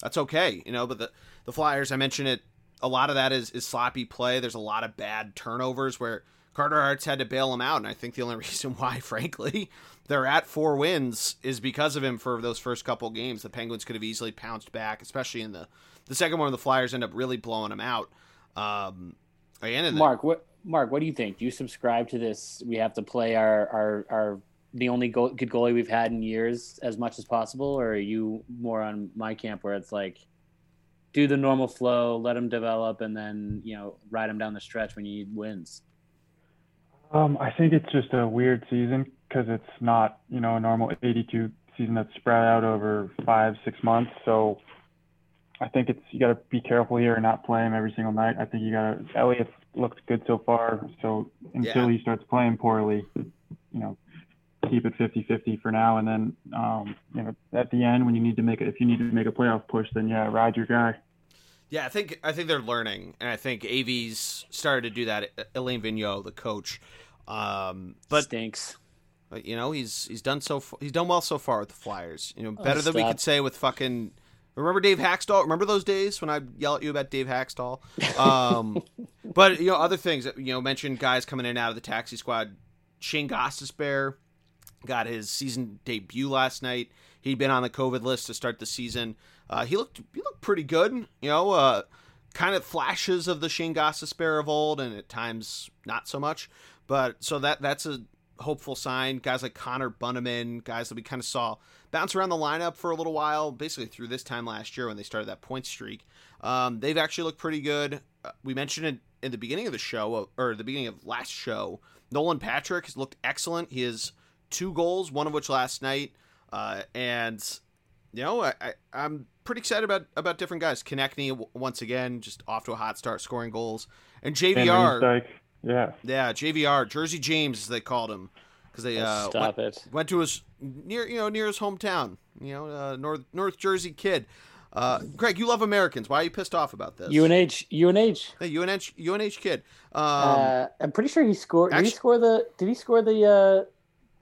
that's okay, you know. But the the Flyers, I mentioned it. A lot of that is is sloppy play. There's a lot of bad turnovers where Carter Hart's had to bail him out, and I think the only reason why, frankly, they're at four wins is because of him for those first couple games. The Penguins could have easily pounced back, especially in the the second one. Where the Flyers end up really blowing him out. Um, Mark, the, what Mark, what do you think? Do you subscribe to this? We have to play our our our the only go- good goalie we've had in years as much as possible, or are you more on my camp where it's like do the normal flow, let him develop, and then you know ride him down the stretch when you need wins? Um, I think it's just a weird season because it's not, you know, a normal 82 season that's spread out over five, six months. So I think it's you got to be careful here and not play him every single night. I think you got to. Elliott looked good so far. So until yeah. he starts playing poorly, you know, keep it 50-50 for now. And then, um, you know, at the end when you need to make it, if you need to make a playoff push, then yeah, ride your guy. Yeah, I think I think they're learning, and I think AV's started to do that. Alain Vigneault, the coach, um, but stinks. But you know he's he's done so he's done well so far with the Flyers. You know better oh, than we could say with fucking. Remember Dave Hakstol? Remember those days when I yell at you about Dave Hakstol? Um, but you know other things you know mentioned guys coming in and out of the taxi squad. Shane Gostisbehere got his season debut last night. He'd been on the COVID list to start the season. Uh, he looked he looked pretty good. You know, uh, kind of flashes of the Shane Gostisbehere of old, and at times not so much. But so that that's a hopeful sign. Guys like Connor Bunnaman, guys that we kind of saw bounce around the lineup for a little while, basically through this time last year when they started that point streak. Um, they've actually looked pretty good. Uh, we mentioned it in the beginning of the show, or the beginning of last show. Nolan Patrick has looked excellent. He has two goals, one of which last night, uh, and you know I, I, am pretty excited about about different guys. Konecny once again, just off to a hot start, scoring goals, and JVR. Yeah. Yeah, JVR, Jersey James, as they called him, because they uh, stop went, it. went to his near, you know, near his hometown. You know, uh, North North Jersey kid. Uh, Greg, you love Americans. Why are you pissed off about this? UNH, UNH. Hey, UNH, UNH kid. Um, uh, I'm pretty sure he scored. Actually, did he score the? Did he score the uh,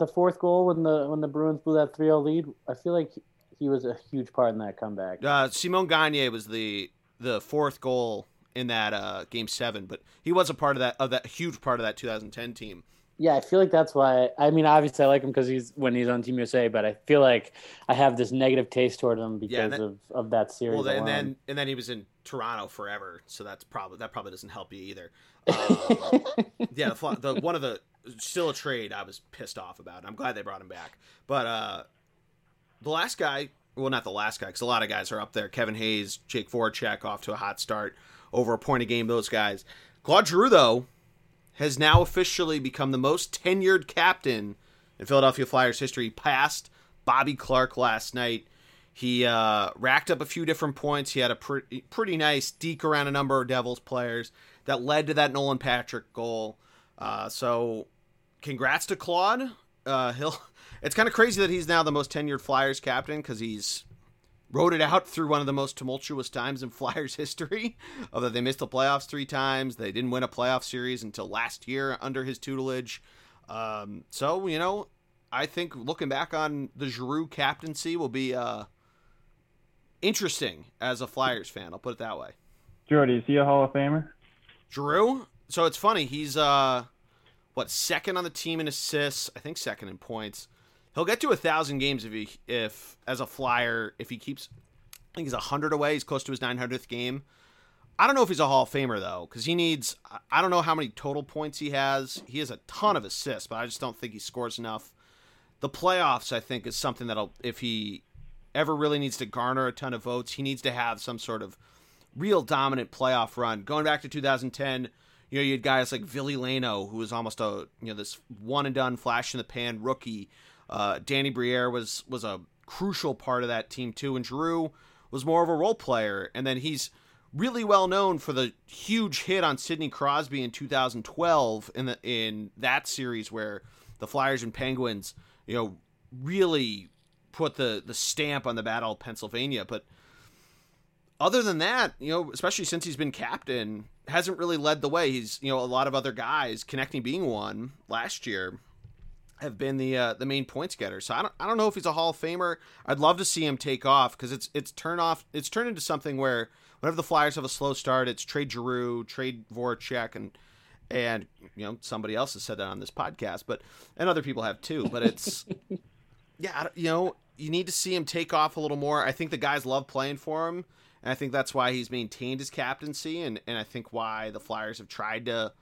the fourth goal when the when the Bruins blew that 3-0 lead? I feel like he was a huge part in that comeback. Uh, Simon Gagne was the the fourth goal in that uh, game seven, but he was a part of that of that huge part of that 2010 team. Yeah, I feel like that's why. I mean, obviously, I like him because he's when he's on Team USA, but I feel like I have this negative taste toward him because yeah, then, of, of that series. Well, and then and then he was in Toronto forever, so that's probably that probably doesn't help you either. Um, yeah, the, the, one of the still a trade I was pissed off about. I'm glad they brought him back, but uh, the last guy, well, not the last guy, because a lot of guys are up there. Kevin Hayes, Jake Voracek off to a hot start over a point a game. Those guys. Claude Giroux, though, has now officially become the most tenured captain in Philadelphia Flyers history, past Bobby Clarke last night. He uh, racked up a few different points. He had a pretty, pretty nice deke around a number of Devils players that led to that Nolan Patrick goal. Uh, so, congrats to Claude. Uh, he'll. It's kind of crazy that he's now the most tenured Flyers captain because he's rode it out through one of the most tumultuous times in Flyers history. Although they missed the playoffs three times, they didn't win a playoff series until last year under his tutelage. Um, so you know, I think looking back on the Giroux captaincy will be uh, interesting as a Flyers fan. I'll put it that way. Geordie, is he a Hall of Famer? Giroux. So it's funny. He's uh, what second on the team in assists? I think second in points. He'll get to a thousand games if he if as a flyer if he keeps. I think he's hundred away. He's close to his 900th game. I don't know if he's a Hall of Famer though, because he needs. I don't know how many total points he has. He has a ton of assists, but I just don't think he scores enough. The playoffs, I think, is something that'll if he ever really needs to garner a ton of votes, he needs to have some sort of real dominant playoff run. Going back to 2010, you know, you had guys like Ville Leino, who was almost a you know this one and done flash in the pan rookie uh, Danny Briere was was a crucial part of that team too, and Drew was more of a role player. And then he's really well known for the huge hit on Sidney Crosby in 2012 in the in that series where the Flyers and Penguins, you know, really put the the stamp on the Battle of Pennsylvania. But other than that, you know, especially since he's been captain, hasn't really led the way. He's you know a lot of other guys, Konecny being one last year, have been the uh, the main points getter. So I don't I don't know if he's a Hall of Famer. I'd love to see him take off because it's it's turn off it's turned into something where whenever the Flyers have a slow start, it's trade Giroux, trade Voracek, and and you know somebody else has said that on this podcast, but and other people have too. But it's yeah, you know you need to see him take off a little more. I think the guys love playing for him, and I think that's why he's maintained his captaincy, and and I think why the Flyers have tried to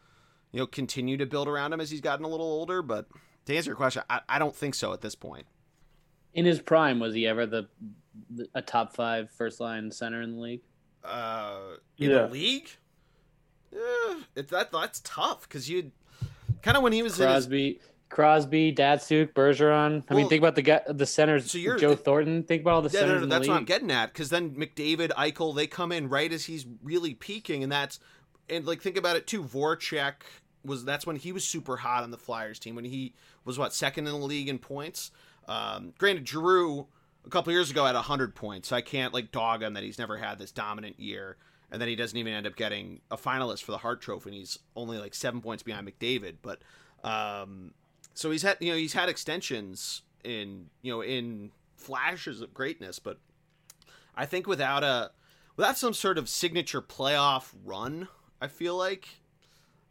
you know continue to build around him as he's gotten a little older. But to answer your question, I, I don't think so at this point. In his prime, was he ever the, the a top five first line center in the league? Uh, in yeah. the league, yeah, it, that that's tough because you kind of when he was Crosby, in his, Crosby, Datsyuk, Bergeron. I well, mean, think about the the centers. So you're Joe Thornton. Think about all the yeah, centers. No, no, that's what I'm getting at. Because then McDavid, Eichel, they come in right as he's really peaking, and that's and like think about it too. Voracek was that's when he was super hot on the Flyers team when he was what second in the league in points. Um, granted, Drew a couple years ago had hundred points, so I can't like dog him that he's never had this dominant year, and then he doesn't even end up getting a finalist for the Hart Trophy, and he's only like seven points behind McDavid. But um, so he's had you know he's had extensions in you know in flashes of greatness, but I think without a without some sort of signature playoff run, I feel like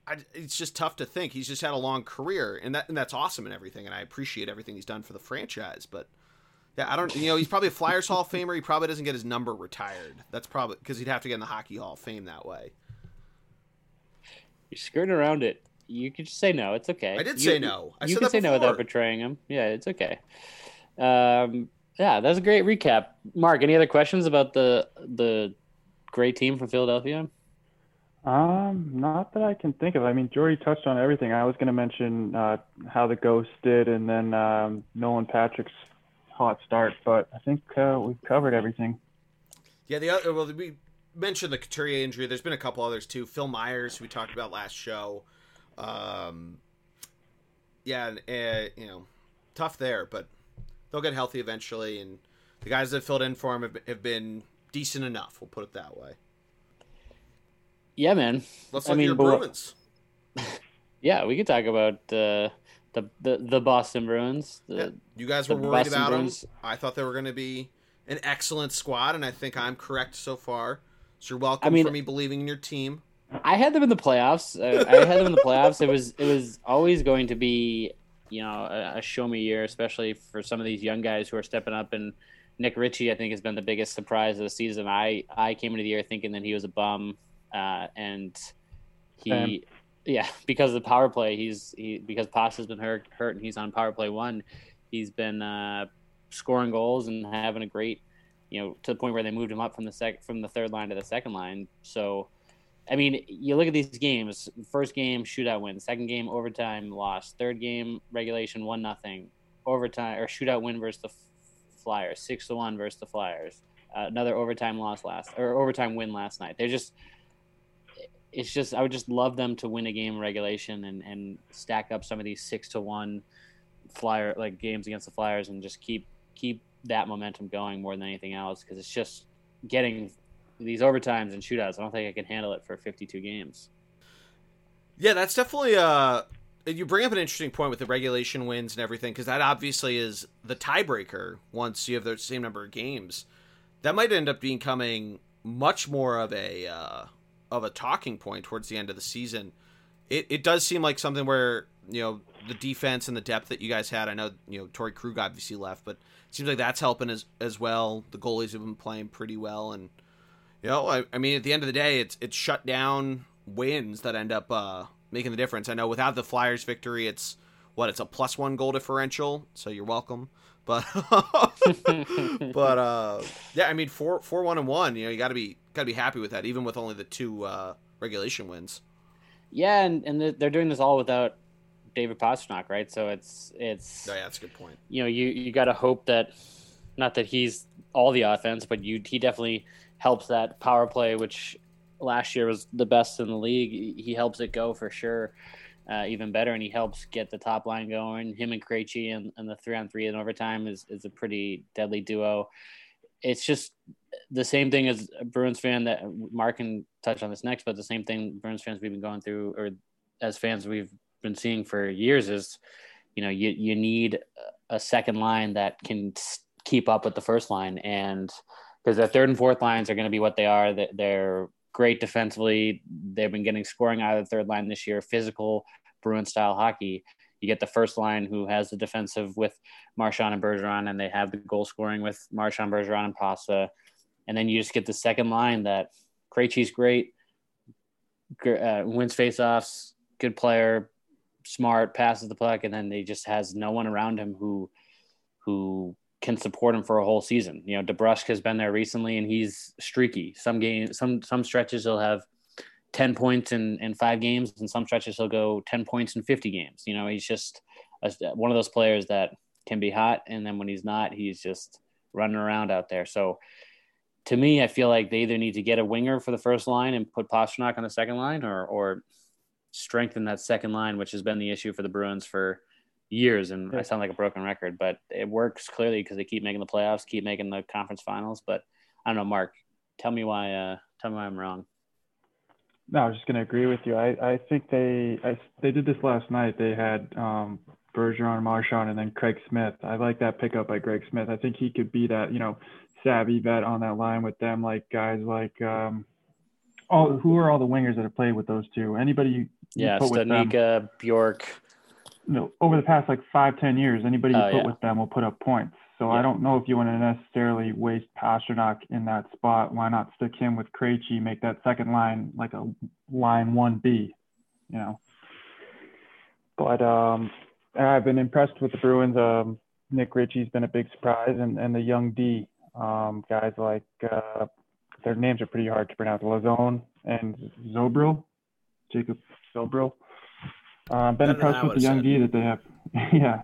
I, it's just tough to think. He's just had a long career, and that and that's awesome and everything, and I appreciate everything he's done for the franchise. But yeah, I don't. You know, he's probably a Flyers Hall of Famer. He probably doesn't get his number retired. That's probably because he'd have to get in the Hockey Hall of Fame that way. You're skirting around it. You could just say no. It's okay. I did you, say no. I you can say before. no without betraying him. Yeah, it's okay. Um, yeah, that's a great recap. Mark, any other questions about the the great team from Philadelphia? Um, not that I can think of. I mean, Geordie touched on everything. I was going to mention uh, how the Ghost did, and then um, Nolan Patrick's hot start, but I think uh, we've covered everything. Yeah, the other well, we mentioned the Couturier injury. There's been a couple others too. Phil Myers, we talked about last show. Um, yeah, uh, you know, tough there, but they'll get healthy eventually. And the guys that filled in for him have, have been decent enough. We'll put it that way. Yeah, man. Let's look I mean, at your Bruins. yeah, we could talk about uh, the, the the Boston Bruins. The, yeah. You guys were worried Boston about Bruins. them. I thought they were going to be an excellent squad, and I think I'm correct so far. So you're welcome I mean, for me believing in your team. I had them in the playoffs. Uh, I had them in the playoffs. It was it was always going to be you know a, a, show me year, especially for some of these young guys who are stepping up. And Nick Ritchie, I think, has been the biggest surprise of the season. I I came into the year thinking that he was a bum, uh, and he. Yeah, because of the power play, he's he because Pasta's been hurt, hurt, and he's on power play one. He's been uh, scoring goals and having a great, you know, to the point where they moved him up from the sec from the third line to the second line. So I mean, you look at these games. First game, shootout win. Second game, overtime loss. Third game, regulation one nothing. Overtime or shootout win versus the Flyers. Six to one versus the Flyers. Uh, another overtime loss last or overtime win last night. They're just. It's just I would just love them to win a game regulation and and stack up some of these six to one flyer like games against the Flyers and just keep keep that momentum going more than anything else because it's just getting these overtimes and shootouts. I don't think I can handle it for 52 games. Yeah, that's definitely uh you bring up an interesting point with the regulation wins and everything because that obviously is the tiebreaker once you have the same number of games. That might end up becoming much more of a uh, of a talking point towards the end of the season. It it does seem like something where you know the defense and the depth that you guys had. I know you know Torey Krug obviously left, but it seems like that's helping as as well. The goalies have been playing pretty well and you know, I, I mean, at the end of the day, it's it's shut down wins that end up uh, making the difference. I know without the Flyers' victory, it's what it's a plus one goal differential. So you're welcome. But but uh, yeah, I mean four four one and one. You know, you got to be got to be happy with that, even with only the two uh, regulation wins. Yeah, and and they're doing this all without David Pastrnak, right? So it's it's. Oh, yeah, that's a good point. You know, you you got to hope that not that he's all the offense, but you he definitely helps that power play, which last year was the best in the league. He helps it go for sure. Uh, even better, and he helps get the top line going. Him and Krejci and, and the three on three in overtime is is a pretty deadly duo. It's just the same thing as Bruins fan that Mark can touch on this next, but the same thing Bruins fans we've been going through, or as fans we've been seeing for years, is you know you you need a second line that can keep up with the first line, and because the third and fourth lines are going to be what they are. They're great defensively. They've been getting scoring out of the third line this year, physical Bruin style hockey. You get the first line who has the defensive with Marchand and Bergeron, and they have the goal scoring with Marchand, Bergeron, and Pasta. And then you just get the second line that Krejci's great, uh, wins faceoffs, good player, smart, passes the puck, and then they just has no one around him who who can support him for a whole season. You know, DeBrusk has been there recently, and he's streaky. Some games, some some stretches he'll have ten points in in five games, and some stretches he'll go ten points in fifty games. You know, he's just a, one of those players that can be hot, and then when he's not, he's just running around out there. So. To me, I feel like they either need to get a winger for the first line and put Pastrnak on the second line, or or strengthen that second line, which has been the issue for the Bruins for years. And I sound like a broken record, but it works clearly because they keep making the playoffs, keep making the conference finals. But I don't know, Mark, tell me why. Uh, tell me why I'm wrong. No, I was just going to agree with you. I, I think they I, they did this last night. They had um, Bergeron, Marchand, and then Craig Smith. I like that pickup by Craig Smith. I think he could be that you know savvy vet on that line with them, like guys like um, all who are all the wingers that have played with those two. Anybody you, you yeah, Studnicka, Bjork you know, over the past like five, ten years, anybody you oh, put yeah. with them will put up points. So yeah. I don't know if you want to necessarily waste Pastrnak in that spot. Why not stick him with Krejci, make that second line like a line one B, you know? But um, I've been impressed with the Bruins. Um, Nick Ritchie's been a big surprise, and, and the young D um, guys like uh, their names are pretty hard to pronounce. Lauzon and Zobril, Jacob Zobro. Uh, been impressed with the young D that they have. yeah,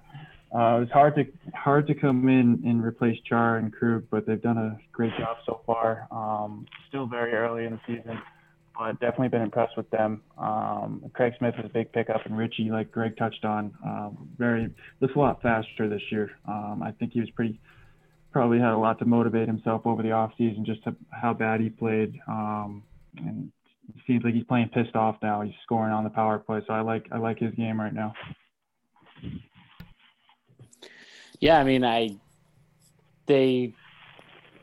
uh, it was hard to hard to come in and replace Char and Krug, but they've done a great job so far. Um, still very early in the season, but definitely been impressed with them. Um, Craig Smith was a big pickup, and Ritchie, like Greg touched on, um, very looks a lot faster this year. Um, I think he was pretty probably had a lot to motivate himself over the offseason, just to, how bad he played. Um, and it seems like he's playing pissed off now. He's scoring on the power play, so I like I like his game right now. Yeah, I mean, I they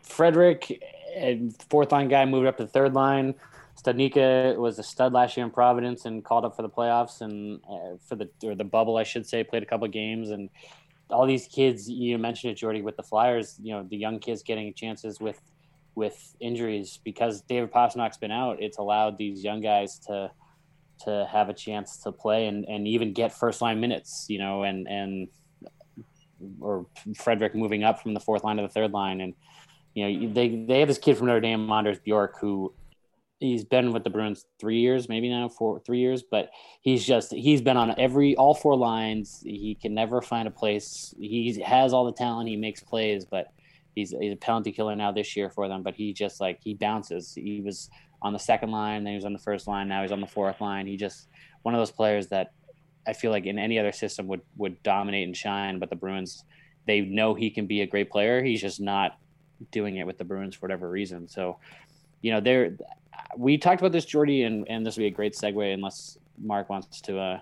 Frederic and fourth line guy moved up to third line. Studnicka was a stud last year in Providence and called up for the playoffs and uh, for the or the bubble, I should say, played a couple games and all these kids you mentioned it, Geordie, with the Flyers. You know, the young kids getting chances with with injuries because David Pastrnak's been out. It's allowed these young guys to to have a chance to play and, and even get first line minutes, you know, and and or Frederic moving up from the fourth line to the third line, and you know they they have this kid from Notre Dame, Anders Bjork, who he's been with the Bruins three years, maybe now four three years, but he's just he's been on every all four lines. He can never find a place. He has all the talent. He makes plays, but he's, he's a penalty killer now this year for them, but he just like he bounces. He was on the second line, then he was on the first line, now he's on the fourth line. He just one of those players that I feel like in any other system would would dominate and shine, but the Bruins they know he can be a great player. He's just not doing it with the Bruins for whatever reason. So, you know, there we talked about this Geordie and and this would be a great segue unless Mark wants to uh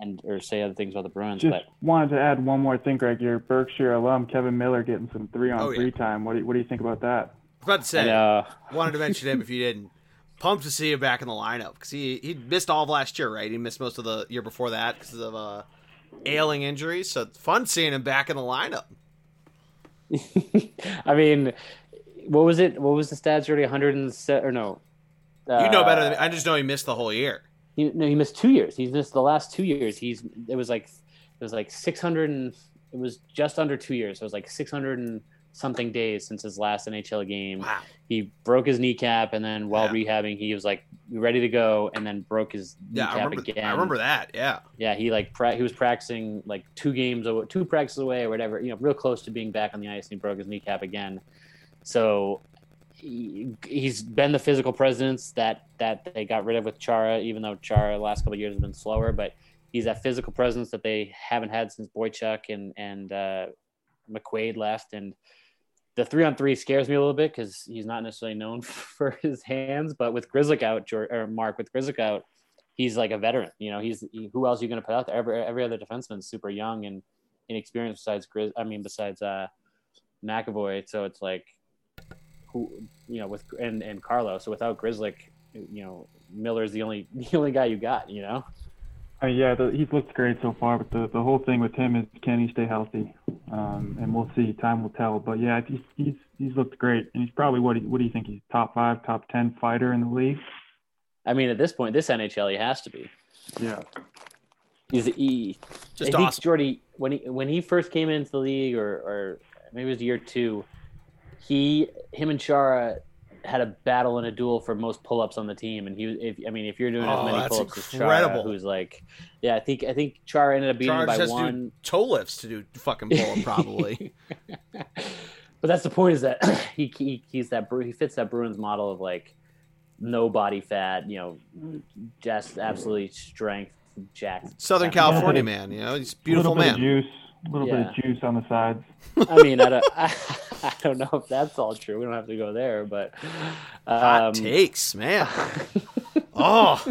and or say other things about the Bruins. Just but wanted to add one more thing, Greg. Your Berkshire alum Kevan Miller getting some three on oh, three yeah. time. What do you, what do you think about that? I was about to say, and, uh, wanted to mention him if you didn't. Pumped to see him back in the lineup because he he missed all of last year, right? He missed most of the year before that because of uh, ailing injuries. So fun seeing him back in the lineup. I mean, what was it? What was the stats? Already 100 and or no? Uh, you know better than me. I just know he missed the whole year. He no, he missed two years. He's missed the last two years. He's it was like it was like six hundred and it was just under two years. it was like six hundred and something days since his last NHL game. Wow. He broke his kneecap, and then while yeah. rehabbing, he was like ready to go, and then broke his yeah, kneecap I remember, again. I remember that. Yeah. Yeah, he like pra- he was practicing like two games, two practices away or whatever. You know, real close to being back on the ice, and he broke his kneecap again. So he, has been the physical presence that that they got rid of with Chara, even though Chara last couple years has been slower. But he's that physical presence that they haven't had since Boychuk and and uh, McQuaid left, and the three on three scares me a little bit because he's not necessarily known for his hands. But with Grzelcyk out, or Mark with Grzelcyk out, he's like a veteran. You know, he's he, who else are you going to put out there? Every every other defenseman is super young and inexperienced besides Grizz. I mean, besides uh, McAvoy. So it's like who you know with and and Carlo. So without Grzelcyk, you know, Miller's the only the only guy you got. You know. Uh, yeah, the, he's looked great so far, but the, the whole thing with him is can he stay healthy? Um, and we'll see. Time will tell. But yeah, he's he's he's looked great, and he's probably what do you, what do you think? He's top five, top ten fighter in the league. I mean, at this point, this NHL, he has to be. Yeah. He's he. Just I think awesome. Geordie when he when he first came into the league, or or maybe it was year two, he him and Chara had a battle and a duel for most pull-ups on the team, and he if I mean if you're doing Oh, as many that's pull-ups as incredible. Chara, who's like, yeah, I think I think Chara ended up beating him Charge by has to do one. toe lifts to do fucking pull up probably. but that's the point is that he, he he's that he fits that Bruins model of like no body fat, you know, just absolutely strength, jacked. Southern California man, you know, he's a beautiful a man. juice, a little bit of juice on the sides. I mean, I don't, I, I don't know if that's all true. We don't have to go there, but Hot um, takes, man. Oh,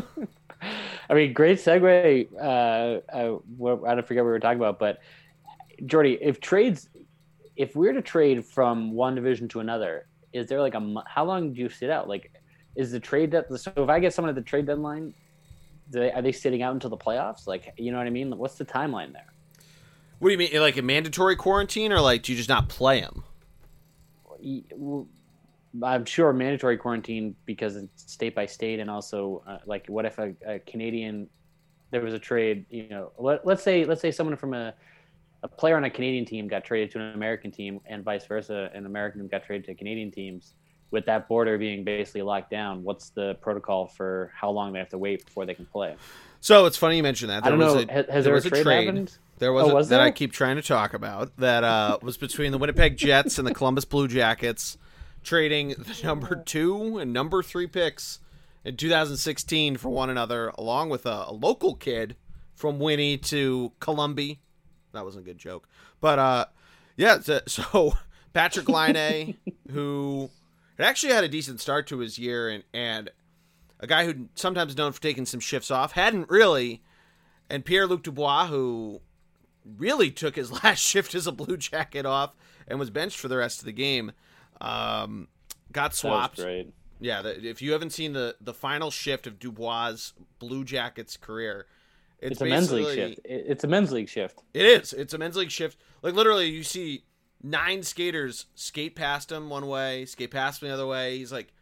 I mean, great segue. Uh, uh, what- I don't forget what we were talking about, but Geordie, if trades, if we're to trade from one division to another, is there like a how long do you sit out? Like, is the trade that so if I get someone at the trade deadline, do they, are they sitting out until the playoffs? Like, you know what I mean? What's the timeline there? What do you mean? Like a mandatory quarantine, or like do you just not play him? I'm sure mandatory quarantine because it's state by state, and also uh, like, what if a, a Canadian there was a trade? You know, let, let's say let's say someone from a a player on a Canadian team got traded to an American team, and vice versa, an American got traded to Canadian teams. With that border being basically locked down, what's the protocol for how long they have to wait before they can play? So it's funny you mentioned that. I don't know. A, has, has there there was a a trade, trade. happened? There was, Oh, a, was that I keep trying to talk about that uh, was between the Winnipeg Jets and the Columbus Blue Jackets trading the number two and number three picks in 2016 for one another, along with a, a local kid from Winnie to Columbia. That wasn't a good joke, but uh, yeah. So, so Patrik Laine, who had actually had a decent start to his year, and and a guy who sometimes known for taking some shifts off, hadn't really and Pierre Luc Dubois, who really took his last shift as a Blue Jacket off and was benched for the rest of the game, um, got swapped. Yeah, the, if you haven't seen the the final shift of Dubois' Blue Jackets career, it's, It's a men's league shift. It's a men's league shift. It is. It's a men's league shift. Like literally, you see nine skaters skate past him one way, skate past him the other way. He's like,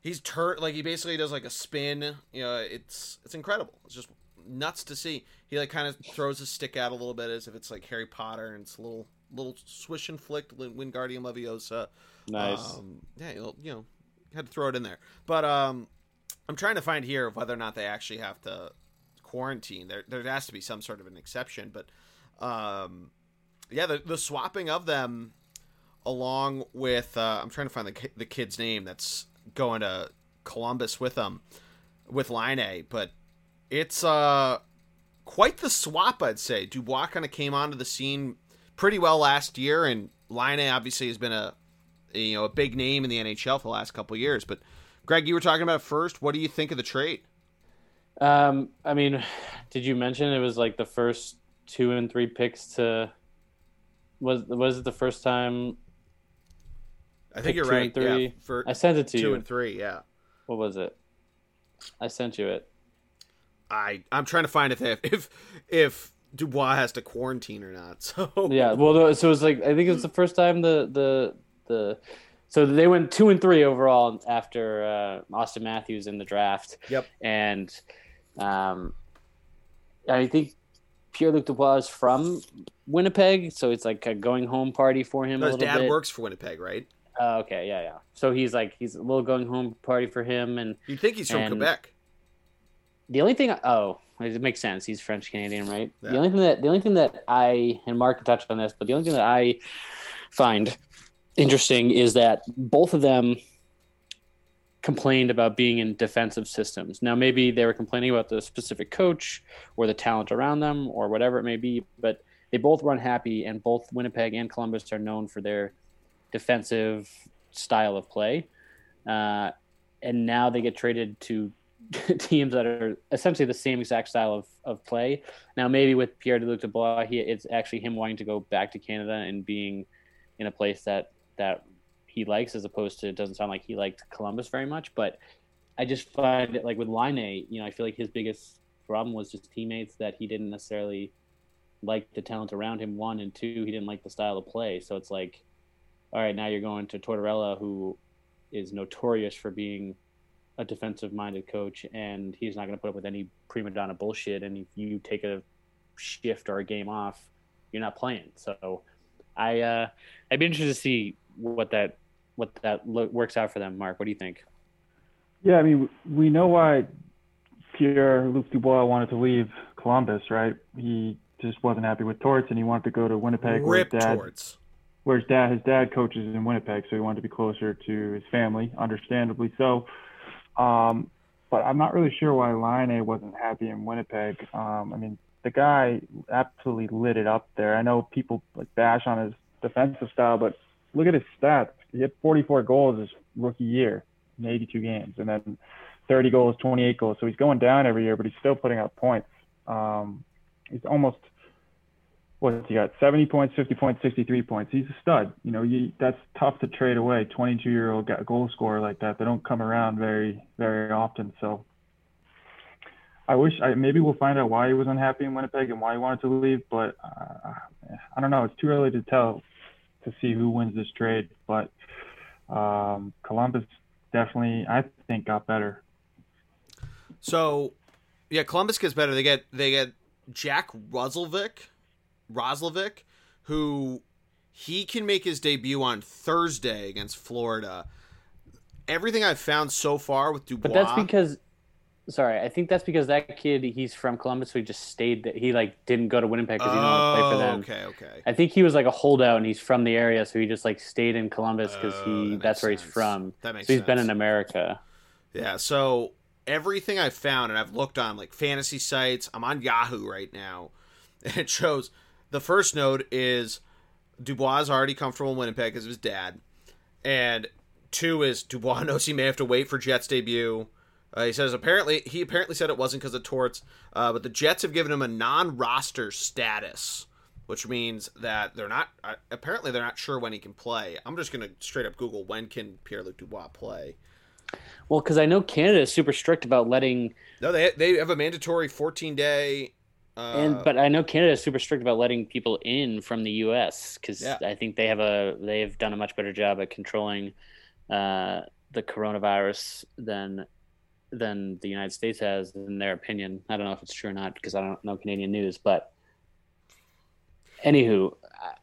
he's tur like he basically does like a spin. You know, it's it's incredible. It's just nuts to see. He like kind of throws his stick out a little bit as if it's like Harry Potter, and it's a little little swish and flick, Wingardium Leviosa. Nice. Um, yeah, you know, had to throw it in there. But um, I'm trying to find here whether or not they actually have to quarantine. There, there has to be some sort of an exception. But um, yeah, the, the swapping of them, along with uh, I'm trying to find the the kid's name that's going to Columbus with them, with Laine, but it's uh quite the swap, I'd say. Dubois kind of came onto the scene pretty well last year, and Laine obviously has been a, you know a big name in the NHL for the last couple of years. But Greg, you were talking about first. What do you think of the trade? Um, I mean, did you mention it was like the first two and three picks to was was it the first time I think you're two right. and three. Yeah, I sent it to two you? and three. Yeah, What was it? I sent you it. I I'm trying to find if if if Dubois has to quarantine or not. So Yeah, well, so it was like I think it was the first time the the the so they went two and three overall after uh, Auston Matthews in the draft. Yep. and um, I think Pierre Luc Dubois is from Winnipeg, so it's like a going home party for him. No, his dad bit. works for Winnipeg, right? Oh, okay, yeah, yeah. So he's like he's a little going home party for him, and You'd think he's from And- Quebec. The only thing, oh, it makes sense. He's French Canadian, right? Yeah. The only thing that the only thing that I and Mark touched on this, but the only thing that I find interesting is that both of them complained about being in defensive systems. Now, maybe they were complaining about the specific coach or the talent around them or whatever it may be, but they both run happy, and both Winnipeg and Columbus are known for their defensive style of play. Uh, and now they get traded to teams that are essentially the same exact style of, of play. Now, maybe with Pierre Luc Dubois, he, it's actually him wanting to go back to Canada and being in a place that that he likes, as opposed to it doesn't sound like he liked Columbus very much. But I just find it like with Laine, you know, I feel like his biggest problem was just teammates that he didn't necessarily like the talent around him. One and two, he didn't like the style of play. So it's like, all right, now you're going to Tortorella, who is notorious for being a defensive minded coach and he's not going to put up with any prima donna bullshit. And if you take a shift or a game off you're not playing. So i uh i'd be interested to see what that what that lo- works out for them. Mark what do you think? Yeah i mean we know why pierre luc dubois wanted to leave columbus right? He just wasn't happy with torts and he wanted to go to winnipeg Rip where dad Torts. where his dad his dad coaches in Winnipeg, so he wanted to be closer to his family, understandably so. Um, but I'm not really sure why Laine wasn't happy in Winnipeg. Um, I mean, the guy absolutely lit it up there. I know people like bash on his defensive style, but look at his stats. He had 44 goals his rookie year in 82 games, and then 30 goals, 28 goals. So he's going down every year, but he's still putting up points. Um, he's almost what's he got? 70 points, 50 points, 63 points. He's a stud. You know, you, that's tough to trade away. 22 year old goal scorer like that. They don't come around very, very often. So I wish I maybe we'll find out why he was unhappy in Winnipeg and why he wanted to leave. But uh, I don't know. It's too early to tell to see who wins this trade. But um, Columbus definitely, I think, got better. So, yeah, Columbus gets better. They get they get Jack Roslovic, Roslovic, who he can make his debut on Thursday against Florida. Everything I've found so far with Dubois, but that's because sorry i think that's because that kid he's from columbus so he just stayed there. he like didn't go to winnipeg because he didn't want to play for Oh, them okay, okay. i think he was like a holdout and he's from the area so he just like stayed in columbus because Oh, he that that's where he's from That makes so he's been in america Yeah, so everything I've found and I've looked on like fantasy sites, I'm on Yahoo right now, and it shows the first note is Dubois is already comfortable in Winnipeg because of his dad, and two is Dubois knows he may have to wait for Jets debut. Uh, he says apparently he apparently said it wasn't because of torts, uh, but the Jets have given him a non-roster status, which means that they're not uh, apparently they're not sure when he can play. I'm just gonna straight up Google when can Pierre Luc Dubois play. well because i know canada is super strict about letting No, they they have a mandatory 14 day. Uh, and but I know Canada is super strict about letting people in from the U.S. because Yeah. I think they have a they've done a much better job at controlling uh, the coronavirus than than the United States has, in their opinion. I don't know if it's true or not because I don't know Canadian news, but anywho,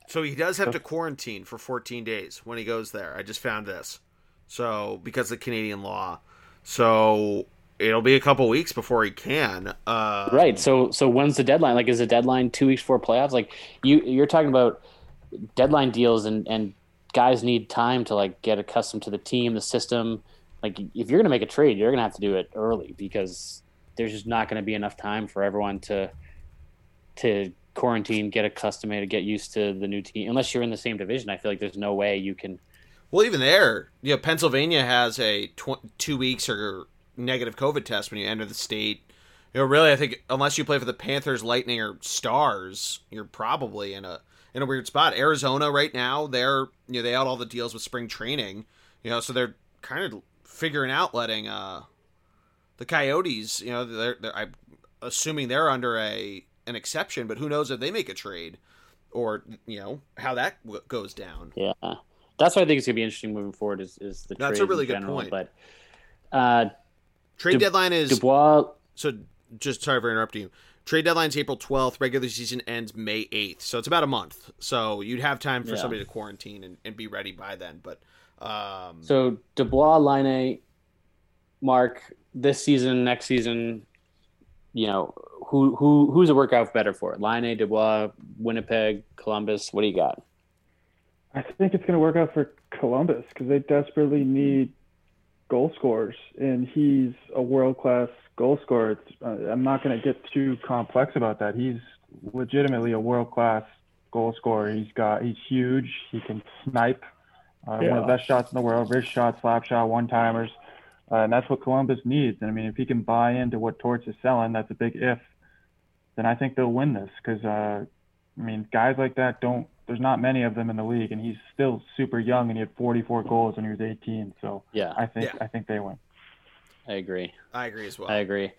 so he does have to quarantine for 14 days when he goes there. I just found this. So because of Canadian law, so it'll be a couple weeks before he can. Uh, right. So so when's the deadline? Like, is the deadline two weeks before playoffs? Like you you're talking about deadline deals and and guys need time to like get accustomed to the team, the system. Like if you're gonna make a trade, you're gonna have to do it early because there's just not gonna be enough time for everyone to to quarantine, get accustomed to get used to the new team. Unless you're in the same division, I feel like there's no way you can. Well, even there, you know, Pennsylvania has a tw- two weeks or negative COVID test when you enter the state. You know, really, I think unless you play for the Panthers, Lightning, or Stars, you're probably in a in a weird spot. Arizona right now, they're you know they had all the deals with spring training, you know, so they're kind of figuring out letting uh the Coyotes, you know, they're, they're I'm assuming they're under a an exception, but who knows if they make a trade or you know how that w- goes down. Yeah, that's why I think it's gonna be interesting moving forward. Is is the That's a really good general. point. But uh, Trade Du- deadline is Dubois so just sorry for interrupting you. Trade deadline's April 12th. Regular season ends May 8th. So it's about a month. So you'd have time for Yeah. somebody to quarantine and, and be ready by then. But um, So Dubois, Laine, Mark, this season, next season, you know, who who who's a workout better for? Laine, Dubois, Winnipeg, Columbus. What do you got? I think it's going to work out for Columbus because they desperately need goal scorers, and he's a world class goal scorer. Uh, I'm not going to get too complex about that. He's legitimately a world class goal scorer. He's got he's huge. He can snipe. Uh, yeah. One of the best shots in the world, wrist shot, slap shot, one timers, uh, and that's what Columbus needs. And I mean, if he can buy into what Torts is selling, that's a big if. Then I think they'll win this because uh, I mean, guys like that don't. There's not many of them in the league, and he's still super young, and he had 44 goals when he was 18. So yeah, I think yeah. I think they win. I agree. I agree as well. I agree.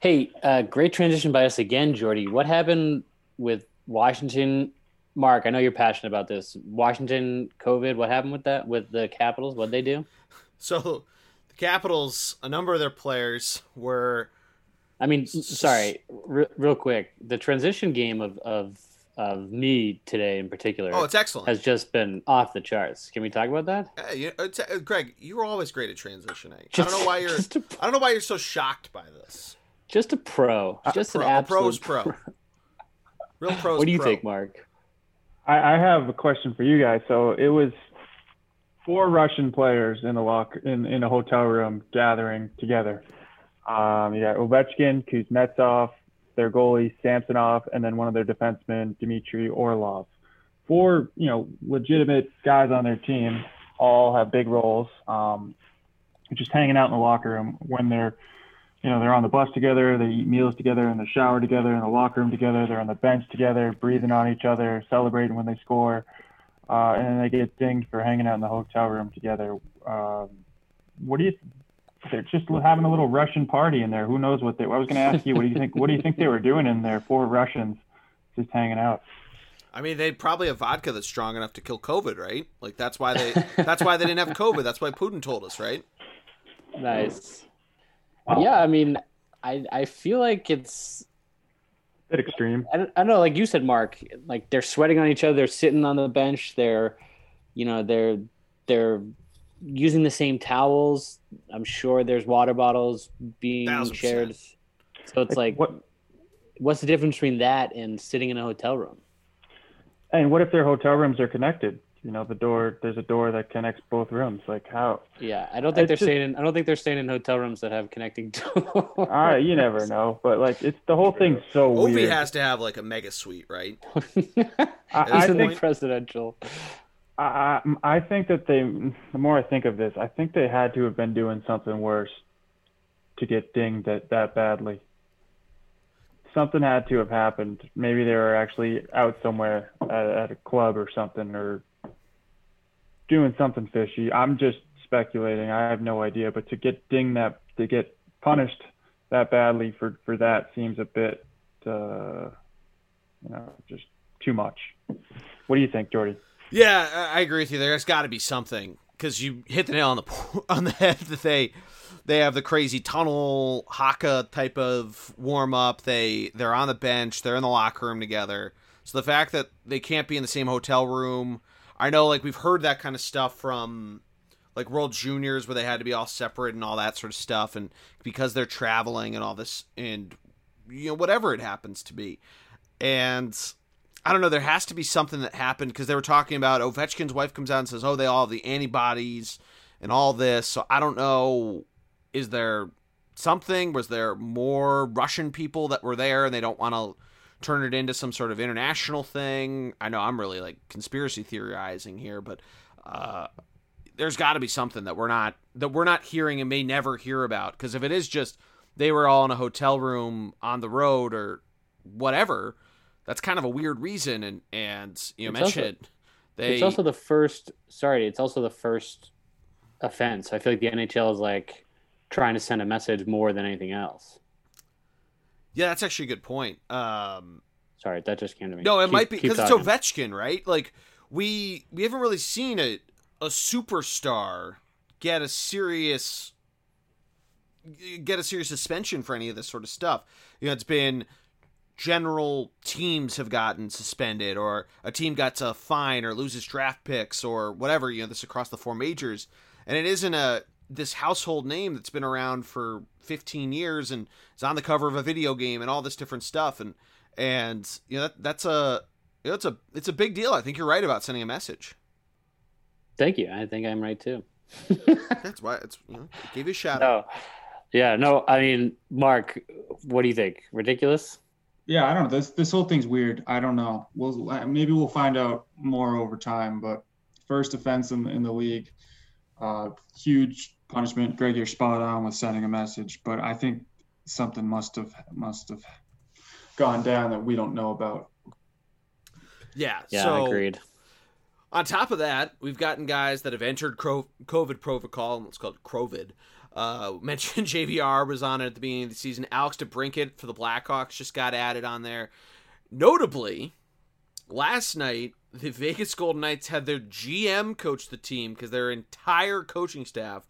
Hey, uh, great transition by us again, Geordie. What happened with Washington? Mark, I know you're passionate about this. Washington COVID. What happened with that? With the Capitals? What did they do? So, the Capitals. A number of their players were. I mean, sorry, r- real quick. The transition game of of of me today in particular. Oh, it's excellent. Has just been off the charts. Can we talk about that? Uh, you, uh, Greg, you were always great at transitioning. Just, I don't know why you're. A, I don't know why you're so shocked by this. Just a pro. Just a pro, an absolute pro. pro. Real pros. What do you pro. think, Mark? I, I have a question for you guys. So it was four Russian players in a lock in, in a hotel room gathering together. Um, you got Ovechkin, Kuznetsov, their goalie Samsonov, and then one of their defensemen, Dmitry Orlov. Four, you know, legitimate guys on their team, all have big roles. Um, just hanging out in the locker room when they're, you know, they're on the bus together, they eat meals together, in the shower together, in the locker room together, they're on the bench together, breathing on each other, celebrating when they score, uh, and then they get dinged for hanging out in the hotel room together. Um, what do you they're just having a little Russian party in there. Who knows what they? I was going to ask you, what do you think? What do you think they were doing in there? Four Russians just hanging out. I mean, they probably have vodka that's strong enough to kill COVID, right? Like that's why they that's why they didn't have COVID. That's why Putin told us, right? Nice. Yeah, I mean, I I feel like it's bit extreme. I don't, I don't know, like you said, Mark. Like they're sweating on each other. They're sitting on the bench. They're, you know, they're they're using the same towels. I'm sure there's water bottles being Thousand shared. Percent. So it's like, what? What's the difference between that and sitting in a hotel room? And what if their hotel rooms are connected? You know, the door. There's a door that connects both rooms. Like how? Yeah, I don't think it's they're just, staying. In, I don't think they're staying in hotel rooms that have connecting doors. All right, you never know. But like, it's the whole thing's so Ovi weird. has to have like a mega suite, right? I, I think presidential. I, I think that they. The more I think of this, I think they had to have been doing something worse to get dinged that that badly. Something had to have happened. Maybe they were actually out somewhere at, at a club or something, or doing something fishy. I'm just speculating. I have no idea. But to get dinged that, to get punished that badly for for that seems a bit, uh, you know, just too much. What do you think, Geordie? Yeah, I agree with you. There's got to be something because you hit the nail on the on the head that they they have the crazy tunnel haka type of warm up. They they're on the bench. They're in the locker room together. So the fact that they can't be in the same hotel room, I know like we've heard that kind of stuff from like World Juniors where they had to be all separate and all that sort of stuff, and because they're traveling and all this and you know whatever it happens to be, and I don't know. There has to be something that happened because they were talking about Ovechkin's wife comes out and says, "Oh, they all have the antibodies and all this." So I don't know. Is there something? Was there more Russian people that were there and they don't want to turn it into some sort of international thing? I know I'm really like conspiracy theorizing here, but uh, there's got to be something that we're not that we're not hearing and may never hear about. Because if it is just they were all in a hotel room on the road or whatever that's kind of a weird reason and and you know it's mentioned they it's also the first sorry it's also the first offense. I feel like the nhl is like trying to send a message more than anything else. Yeah that's actually a good point. Um sorry that just came to me. No it keep, might be because it's ovechkin right? Like we we haven't really seen a a superstar get a serious get a serious suspension for any of this sort of stuff. You know it's been general teams have gotten suspended or a team gets a fine or loses draft picks or whatever you know this across the four majors and it isn't a this household name that's been around for 15 years and is on the cover of a video game and all this different stuff and and you know that, that's a you know, it's a it's a big deal i think you're right about sending a message thank you i think i'm right too That's why it's you know gave you a shout out. No, yeah, no. I mean, Mark, what do you think? Ridiculous? Yeah, I don't know. This this whole thing's weird. I don't know. We'll maybe we'll find out more over time. But first offense in, in the league, uh, huge punishment. Greg, you're spot on with sending a message, but I think something must have must have gone down that we don't know about. Yeah. Yeah, so agreed. on top of that, we've gotten guys that have entered COVID protocol. It's called COVID. Uh, mentioned JVR was on it at the beginning of the season. Alex DeBrincat for the Blackhawks just got added on there. Notably, last night the Vegas Golden Knights had their GM coach the team because their entire coaching staff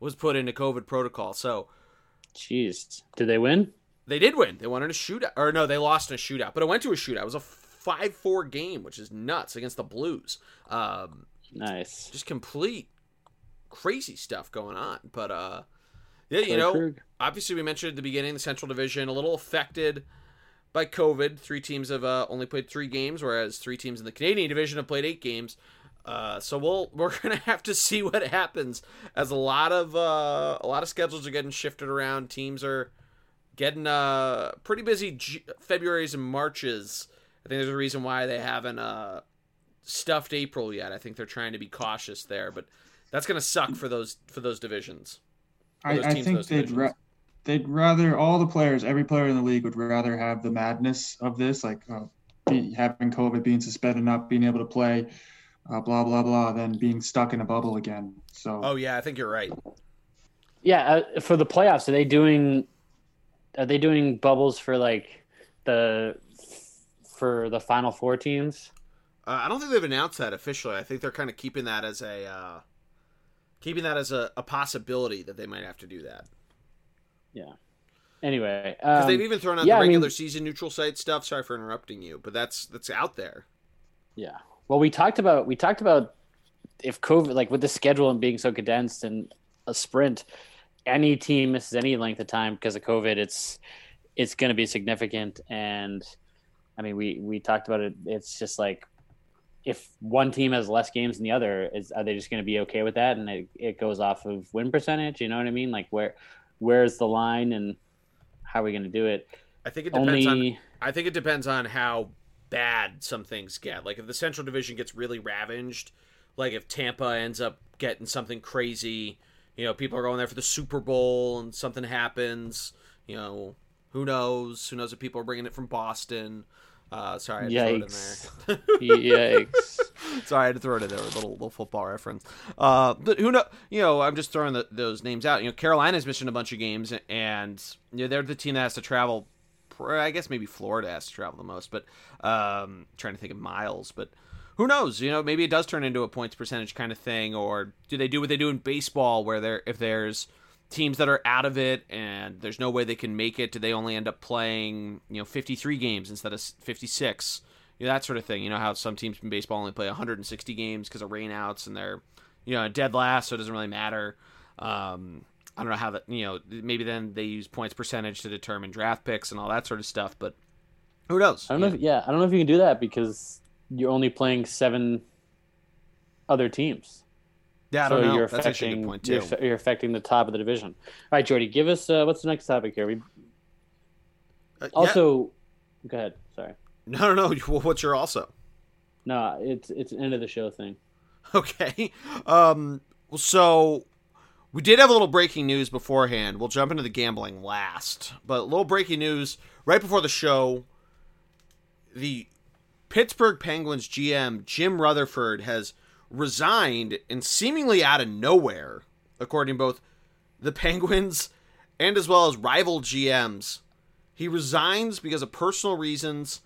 was put into COVID protocol. So Jeez, did they win? they did win. They won in a shootout, or no, they lost in a shootout, but it went to a shootout. It was a five-four game, which is nuts against the Blues. Um, Nice. just complete crazy stuff going on. But uh yeah, you know, obviously we mentioned at the beginning the Central Division a little affected by COVID. Three teams have uh, only played three games, whereas three teams in the Canadian division have played eight games. Uh, so we'll we're gonna have to see what happens as a lot of uh, a lot of schedules are getting shifted around. Teams are getting uh, pretty busy G- Februarys and Marches. I think there's a reason why they haven't uh, stuffed April yet. I think they're trying to be cautious there, but that's gonna suck for those for those divisions. Or I, those I teams, think those they'd divisions. ra- they'd rather all the players, every player in the league would rather have the madness of this, like uh, be, having COVID, being suspended, not being able to play, uh, blah blah blah, than being stuck in a bubble again. So Oh yeah, I think you're right. Yeah, uh, for the playoffs, are they doing? Are they doing bubbles for like the for the final four teams? Uh, I don't think they've announced that officially. I think they're kind of keeping that as a uh, keeping that as a, a possibility that they might have to do that Yeah. Anyway, because um, they've even thrown out yeah, the I mean- regular season neutral site stuff. Sorry for interrupting you, but that's that's out there. Yeah. Well, we talked about we talked about if COVID, like with the schedule and being so condensed and a sprint, any team misses any length of time because of COVID, it's it's going to be significant. And I mean, we we talked about it. It's just like if one team has less games than the other, is are they just going to be okay with that? And it, it goes off of win percentage. You know what I mean? Like where where's the line and how are we going to do it? I think it depends on I think it depends on how bad some things get. Like if the Central Division gets really ravaged, like if Tampa ends up getting something crazy, you know, people are going there for the Super Bowl and something happens, you know, who knows? Who knows if people are bringing it from Boston? Uh, sorry, I had to Yikes. throw it in there. yikes. Sorry, I had to throw it in there. A little little football reference. Uh, but who know? You know, I'm just throwing the, those names out. You know, Carolina's missing a bunch of games, and you know they're the team that has to travel. I guess maybe Florida has to travel the most, but um, trying to think of miles. But who knows? You know, maybe it does turn into a points percentage kind of thing, or do they do what they do in baseball, where there if there's teams that are out of it and there's no way they can make it, do they only end up playing you know 53 games instead of 56? you know, that sort of thing. You know how some teams in baseball only play 160 games because of rainouts and they're, you know, dead last, so it doesn't really matter. Um, I don't know how that, you know, maybe then they use points percentage to determine draft picks and all that sort of stuff, but who knows? I don't know. If, yeah, I don't know if you can do that because you're only playing seven other teams. Yeah, I so don't know. you're That's actually a affecting good point you're, you're affecting the top of the division. All right, Geordie, give us uh, what's the next topic here? We Uh, yeah. also go ahead. Sorry, no, no, no. What's your also? no, it's it's an end of the show thing. Okay. Um, so we did have a little breaking news beforehand. We'll jump into the gambling last. But a little breaking news right before the show. The Pittsburgh Penguins GM, Jim Rutherford, has resigned and seemingly out of nowhere, according to both the Penguins and as well as rival GMs. He resigns because of personal reasons.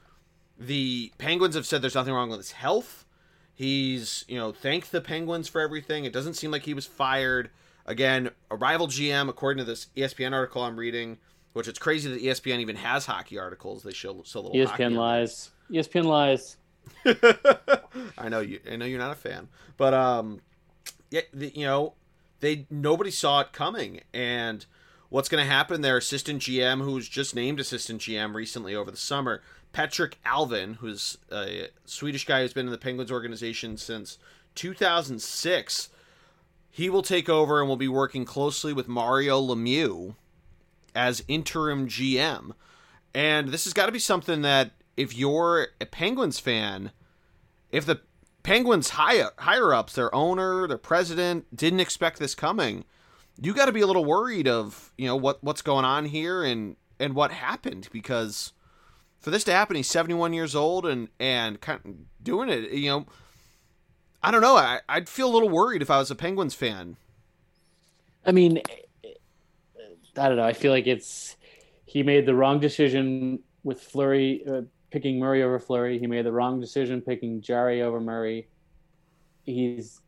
The Penguins have said there's nothing wrong with his health. He's, you know, thanked the Penguins for everything. It doesn't seem like he was fired. Again, a rival GM, according to this ESPN article I'm reading, which it's crazy that ESPN even has hockey articles. They show so little. ESPN lies. ESPN lies. I know you. I know you're not a fan, but um, yeah, the, you know, they nobody saw it coming, and what's going to happen? Their assistant GM, who was just named assistant GM recently over the summer, Patrik Allvin, who's a Swedish guy who's been in the Penguins organization since 2006. he will take over and will be working closely with Mario Lemieux as interim GM. And this has got to be something that if you're a Penguins fan, if the Penguins higher higher ups, their owner, their president, didn't expect this coming, you got to be a little worried of you know what what's going on here and and what happened because for this to happen, he's 71 years old and and kind of doing it. You know, I don't know. I, I'd feel a little worried if I was a Penguins fan. I mean, I don't know. I feel like it's he made the wrong decision with Fleury uh, picking Murray over Fleury. He made the wrong decision picking Jarry over Murray. He's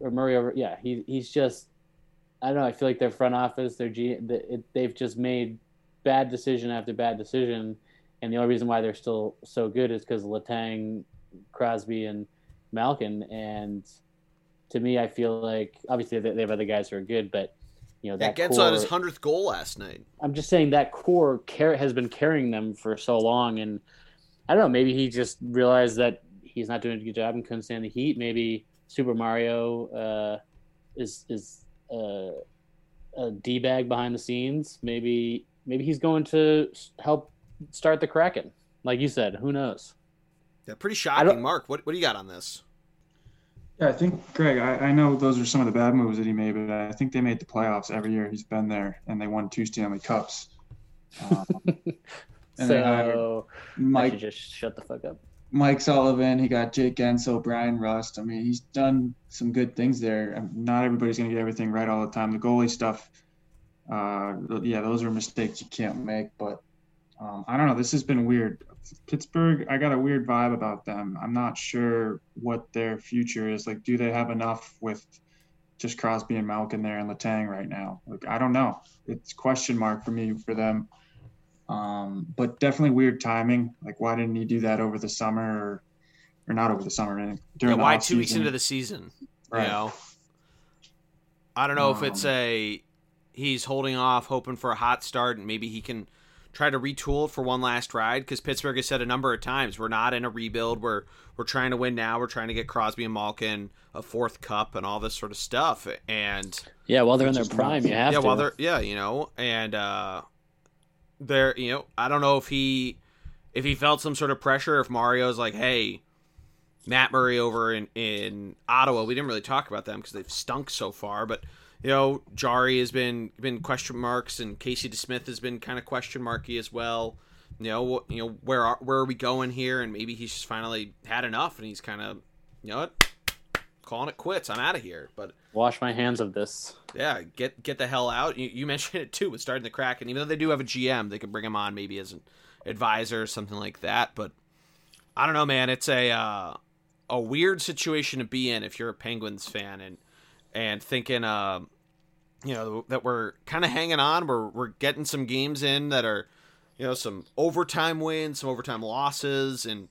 or Murray over yeah. He he's just I don't know. I feel like their front office, their G, they've just made bad decision after bad decision, and the only reason why they're still so good is because Letang, Crosby, and Malkin. And to me, I feel like obviously they have other guys who are good, but you know that yeah, Guentzel had his hundredth goal last night. I'm just saying that core care has been carrying them for so long, and I don't know. Maybe he just realized that he's not doing a good job and couldn't stand the heat. Maybe Super Mario uh, is is uh, a d bag behind the scenes. Maybe maybe he's going to help start the Kraken. Like you said, who knows? Yeah, pretty shocking. Mark, what what do you got on this? Yeah, I think Greg. I, I, know those are some of the bad moves that he made, but I think they made the playoffs every year he's been there, and they won two Stanley Cups. Um, so Mike just shut the fuck up. Mike Sullivan, he got Jake Guentzel, Bryan Rust. I mean, he's done some good things there. Not everybody's going to get everything right all the time. The goalie stuff, uh, yeah, those are mistakes you can't make. But um, I don't know. This has been weird. Pittsburgh, I got a weird vibe about them. I'm not sure what their future is. Like, do they have enough with just Crosby and Malkin there and Letang right now? Like, I don't know. It's question mark for me for them. Um, but definitely weird timing. Like, why didn't he do that over the summer or, or not over the summer? During yeah, why two weeks into the season? Right. You know, I don't know um, if it's um, a he's holding off, hoping for a hot start, and maybe he can – try to retool for one last ride because Pittsburgh has said a number of times we're not in a rebuild. We're we're trying to win now. We're trying to get Crosby and Malkin a fourth cup and all this sort of stuff. And yeah, while they're in their prime, you have yeah, to. while they're yeah, you know, and uh, they're you know, I don't know if he if he felt some sort of pressure. If Mario's like, hey. Matt Murray over in, in Ottawa. We didn't really talk about them because they've stunk so far, but you know, Jarry has been been question marks, and Casey DeSmith has been kind of question marky as well. You know, you know where are where are we going here? And maybe he's just finally had enough, and he's kind of, you know what, calling it quits. I'm out of here. But wash my hands of this. Yeah, get get the hell out. You, you mentioned it too with starting the crack, and even though they do have a GM, they could bring him on maybe as an advisor or something like that. But I don't know, man. It's a uh, a weird situation to be in if you're a Penguins fan, and and thinking, uh, you know, that we're kind of hanging on. We're we're getting some games in that are, you know, some overtime wins, some overtime losses, and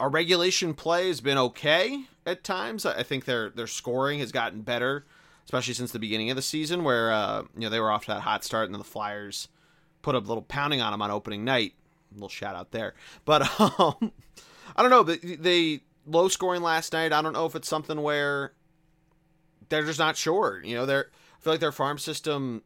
our regulation play has been okay at times. I think their their scoring has gotten better, especially since the beginning of the season, where uh, you know they were off to that hot start, and then the Flyers put a little pounding on them on opening night. A little shout out there, but um, I don't know. They, they low scoring last night. I don't know if it's something where they're just not sure. You know, they're I feel like their farm system.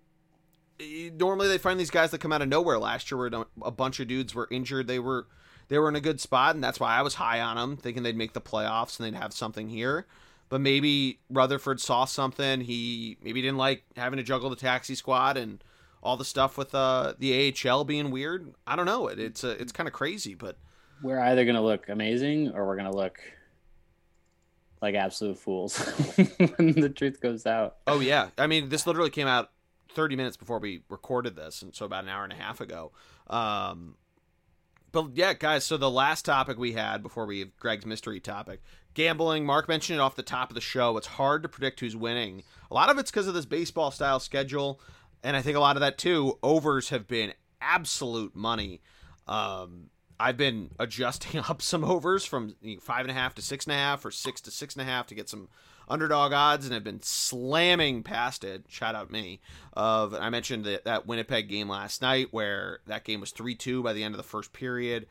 Eh, normally, they find these guys that come out of nowhere. Last year, where a bunch of dudes were injured, they were they were in a good spot, and that's why I was high on them, thinking they'd make the playoffs and they'd have something here. But maybe Rutherford saw something. He maybe didn't like having to juggle the taxi squad and all the stuff with uh, the AHL being weird. I don't know. It, it's uh, it's kind of crazy, but we're either going to look amazing or we're going to look like absolute fools when the truth goes out. Oh yeah, I mean this literally came out 30 minutes before we recorded this, and so about an hour and a half ago. Um, but yeah, guys. So the last topic we had before we have Greg's mystery topic, gambling. Mark mentioned it off the top of the show. It's hard to predict who's winning. A lot of it's because of this baseball style schedule, and I think a lot of that too. Overs have been absolute money. Um, I've been adjusting up some overs from five and a half to six and a half or six to six and a half to get some underdog odds, and have been slamming past it. Shout out me. Of I mentioned that, that Winnipeg game last night, where that game was three two by the end of the first period.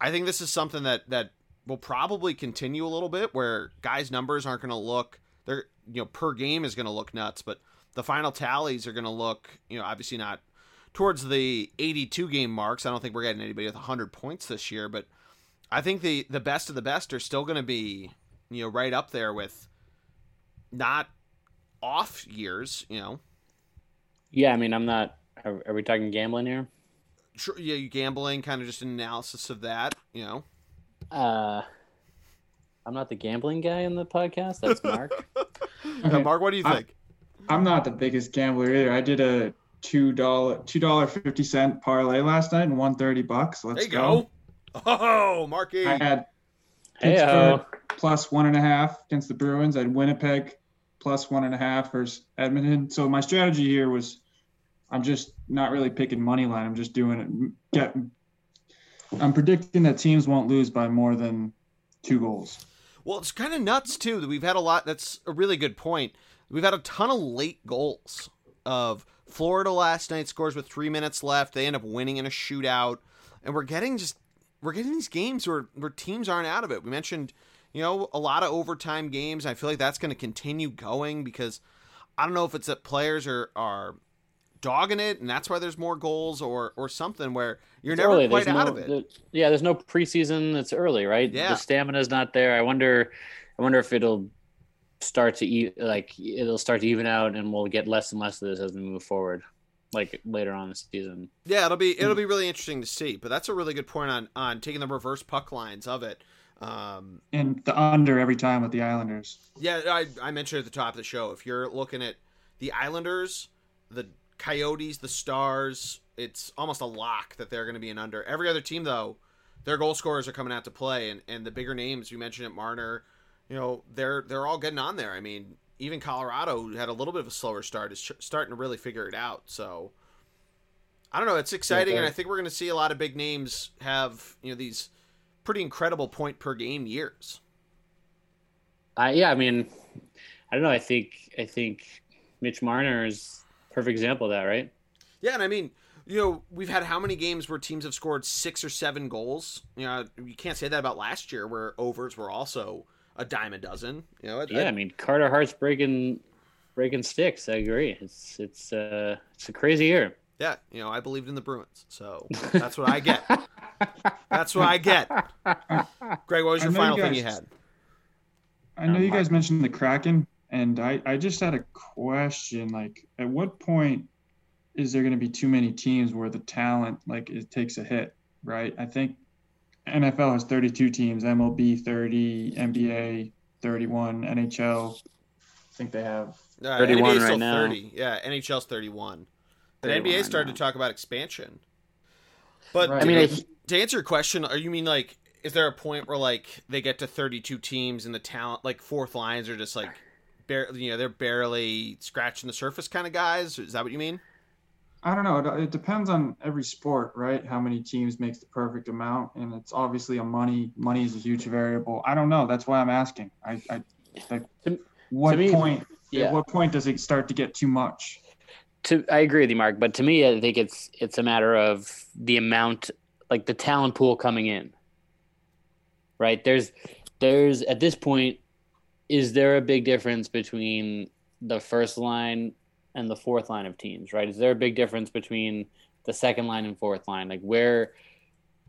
I think this is something that that will probably continue a little bit, where guys' numbers aren't going to look. They're you know per game is going to look nuts, but the final tallies are going to look you know obviously not towards the 82 game marks. I don't think we're getting anybody with 100 points this year, but I think the the best of the best are still going to be you know right up there with not off years, you know. Yeah, I mean, I'm not. Are, are we talking gambling here? Sure, yeah, you gambling, kind of just an analysis of that, you know. Uh, I'm not the gambling guy in the podcast. That's Mark. Uh, Mark, what do you I- think? I'm not the biggest gambler either. I did a two dollar two dollar fifty cent parlay last night and won thirty bucks. Let's there you go. Oh, Marky. I had Hey, Pittsburgh plus one and a half against the Bruins. I had Winnipeg plus one and a half versus Edmonton. So my strategy here was I'm just not really picking money line. I'm just doing it. Get. I'm predicting that teams won't lose by more than two goals. Well, it's kind of nuts too that we've had a lot. That's a really good point. We've had a ton of late goals. Of Florida last night scores with three minutes left. They end up winning in a shootout, and we're getting just we're getting these games where where teams aren't out of it. We mentioned you know a lot of overtime games. I feel like that's going to continue going because I don't know if it's that players are are dogging it and that's why there's more goals or or something where you're It's never early. quite There's out no, of it. the- yeah, there's no preseason. It's early, right? Yeah. The stamina's not there. I wonder. I wonder if it'll start to eat like it'll start to even out, and we'll get less and less of this as we move forward, like later on in the season. Yeah, it'll be it'll be really interesting to see. But that's a really good point on on taking the reverse puck lines of it. Um, And the under every time with the Islanders. yeah, I, I mentioned at the top of the show. If you're looking at the Islanders, the Coyotes, the Stars, it's almost a lock that they're going to be an under. Every other team, though, their goal scorers are coming out to play, and, and the bigger names you mentioned it, Marner, you know, they're they're all getting on there. I mean, even Colorado, had a little bit of a slower start, is starting to really figure it out. So. I don't know. It's exciting, Yeah, and I think we're going to see a lot of big names have you know these pretty incredible point per game years. I yeah, I mean, I don't know. I think I think Mitch Marner is a perfect example of that, right? Yeah, and I mean, you know, we've had how many games where teams have scored six or seven goals? You know, you can't say that about last year, where overs were also a dime a dozen. You know, I- Yeah, I mean Carter Hart's breaking breaking sticks. I agree. It's it's uh it's a crazy year. yeah, you know, I believed in the Bruins, so that's what I get. That's what I get. Greg, what was your final you thing you had? I know Um, you guys mentioned the Kraken, and I, I just had a question. Like, at what point is there going to be too many teams where the talent like it takes a hit? Right. I think NFL has 32 teams, MLB 30, NBA 31, NHL. I think they have. Uh, 31 NBA's still right now. thirty. Yeah, NHL's thirty-one. But 31 NBA started now. to talk about expansion. But Right. I mean, I, to answer your question, are you mean like is there a point where like they get to 32 teams and the talent like fourth lines are just like bare you know they're barely scratching the surface kind of guys is that what you mean I don't know. It, it depends on every sport, right? How many teams makes the perfect amount, and it's obviously a money. Money is a huge variable. I don't know. That's why I'm asking. I, I like, To- what to me- point? yeah. At what point does it start to get too much? to I agree with you, Mark. But to me, I think it's it's a matter of the amount, like the talent pool coming in. Right there's there's at this point, is there a big difference between the first line and the fourth line of teams? Right? Is there a big difference between the second line and fourth line? Like where,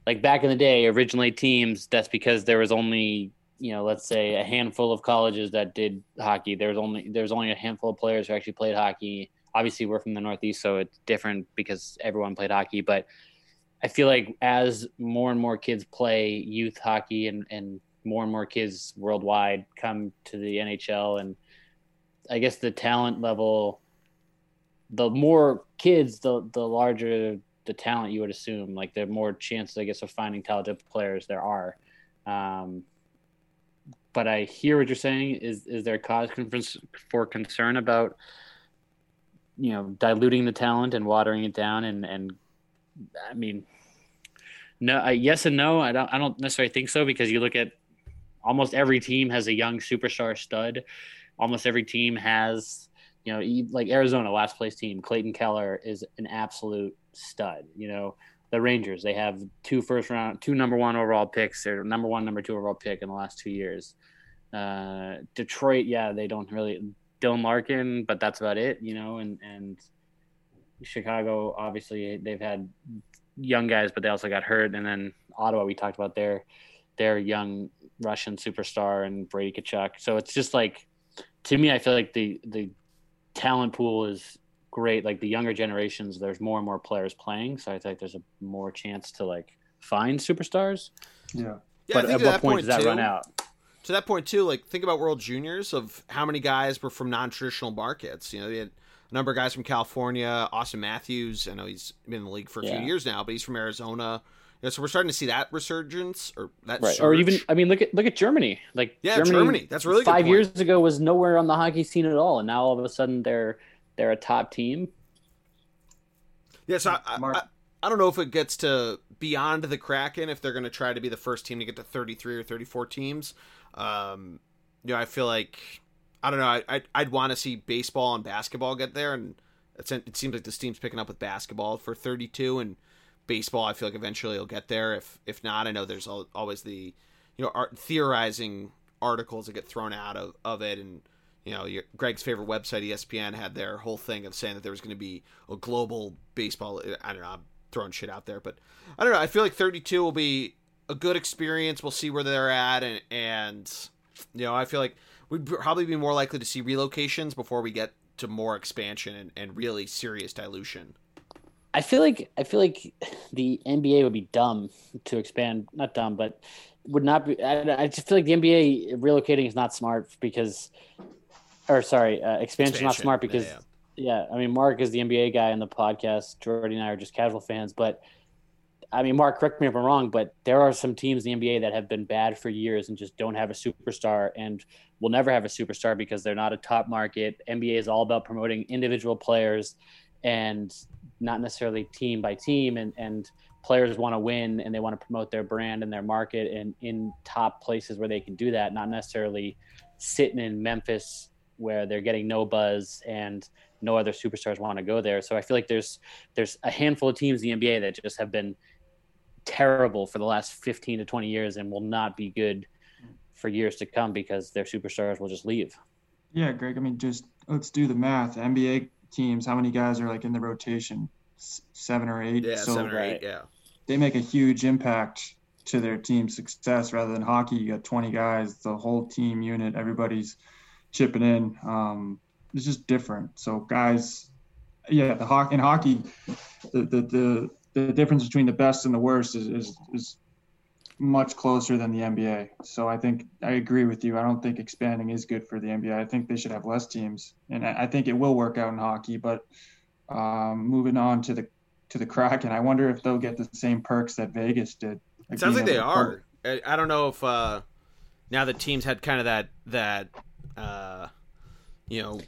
like back in the day, originally teams. That's because there was only you know, let's say a handful of colleges that did hockey. There was only there was only a handful of players who actually played hockey obviously we're from the northeast so it's different because everyone played hockey but i feel like as more and more kids play youth hockey and, and more and more kids worldwide come to the nhl and i guess the talent level the more kids the the larger the talent you would assume like the more chances i guess of finding talented players there are. Um, but i hear what you're saying. Is is there cause for concern about you know diluting the talent and watering it down? And and I mean no I, yes and no. I don't I don't necessarily think so because you look at almost every team has a young superstar stud. Almost every team has you know e- like Arizona last place team Clayton Keller is an absolute stud you know the Rangers they have two first round two number one overall picks or number one number two overall pick in the last two years uh, Detroit yeah they don't really Dylan Larkin, but that's about it, you know. And and Chicago, obviously, they've had young guys, but they also got hurt. And then Ottawa, we talked about their their young Russian superstar and Brady Tkachuk. So it's just like to me, I feel like the the talent pool is great. Like the younger generations, there's more and more players playing, so I think there's a more chance to like find superstars. Yeah. Yeah, but I think at to what point does that too, run out? To that point too, like think about World Juniors of how many guys were from non-traditional markets. You know, they had a number of guys from California. Auston Matthews, I know he's been in the league for a Yeah. few years now, but he's from Arizona. You know, so we're starting to see that resurgence or that Right. Or even I mean look at look at Germany. Like Yeah, Germany. That's really five point. years ago was nowhere on the hockey scene at all, and now all of a sudden they're they're a top team. Yeah, so I, I, I, I don't know if it gets to beyond the Kraken if they're going to try to be the first team to get to 33 or 34 teams. Um, you know, I feel like I don't know. I, I'd, I'd want to see baseball and basketball get there, and it's, it seems like this team's picking up with basketball for 32 and baseball. I feel like eventually it'll get there. If if not, I know there's always the you know art, theorizing articles that get thrown out of, of it and you know, your, Greg's favorite website, ESPN, had their whole thing of saying that there was going to be a global baseball. I don't know. I'm throwing shit out there, but I don't know. I feel like 32 will be a good experience. We'll see where they're at, and and you know, I feel like we'd probably be more likely to see relocations before we get to more expansion and, and really serious dilution. I feel like I feel like the NBA would be dumb to expand. Not dumb, but would not be. I, I just feel like the NBA relocating is not smart because, or sorry, uh, expansion is not smart because Yeah, yeah, I mean, Mark is the NBA guy in the podcast. Geordie and I are just casual fans. But I mean, Mark, correct me if I'm wrong, but there are some teams in the NBA that have been bad for years and just don't have a superstar and will never have a superstar because they're not a top market. NBA is all about promoting individual players and not necessarily team by team. And, and players want to win and they want to promote their brand and their market and in top places where they can do that, not necessarily sitting in Memphis where they're getting no buzz and no other superstars want to go there. So I feel like there's there's a handful of teams in the NBA that just have been terrible for the last 15 to 20 years and will not be good for years to come because their superstars will just leave. Yeah, Greg. I mean, just let's do the math. NBA teams, how many guys are like in the rotation? Seven or eight. yeah, so seven or eight. Yeah, they make a huge impact to their team success. Rather than hockey, you got 20 guys, the whole team unit, everybody's chipping in. Um, it's just different. So guys, yeah, the hockey in hockey, the the the, the difference between the best and the worst is, is is much closer than the NBA. So I think I agree with you. I don't think expanding is good for the NBA. I think they should have less teams, and I I think it will work out in hockey. But um, moving on to the to the Kraken, I wonder if they'll get the same perks that Vegas did. it sounds like they are. I, I don't know if uh, now the teams had kind of that that uh, you know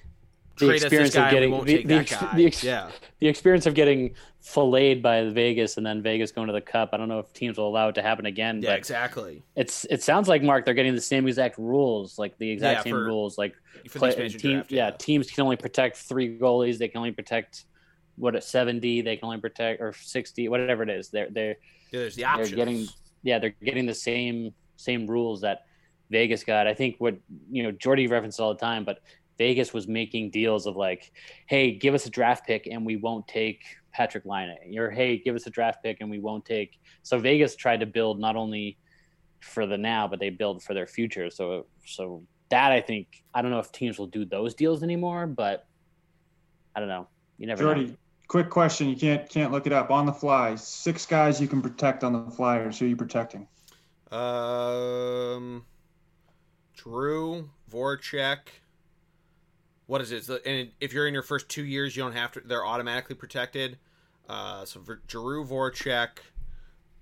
The trade us this experience of getting the, the, ex- the, ex- yeah. the experience of getting filleted by Vegas and then Vegas going to the cup. I don't know if teams will allow it to happen again, Yeah, exactly. it's it sounds like Mark they're getting the same exact rules, like the exact Yeah, same for- rules, like play, team, draft, yeah, teams can only protect three goalies. They can only protect what at seventy. They can only protect or sixty, whatever it is. They're they're Yeah, there's the they're options. getting yeah they're getting the same same rules that Vegas got. I think what you know Geordie references all the time, but Vegas was making deals of like, hey, give us a draft pick and we won't take Patrik Laine, or hey, give us a draft pick and we won't take. So Vegas tried to build not only for the now, but they build for their future. So so that I think I don't know if teams will do those deals anymore, but I don't know. You never know. Geordie, quick question. You can't can't look it up on the fly. Six guys you can protect on the Flyers. Who are you protecting? Um, Drew Voracek. What is it? So- And if you're in your first two years, you don't have to. They're automatically protected. Uh, so for Drew Voracek,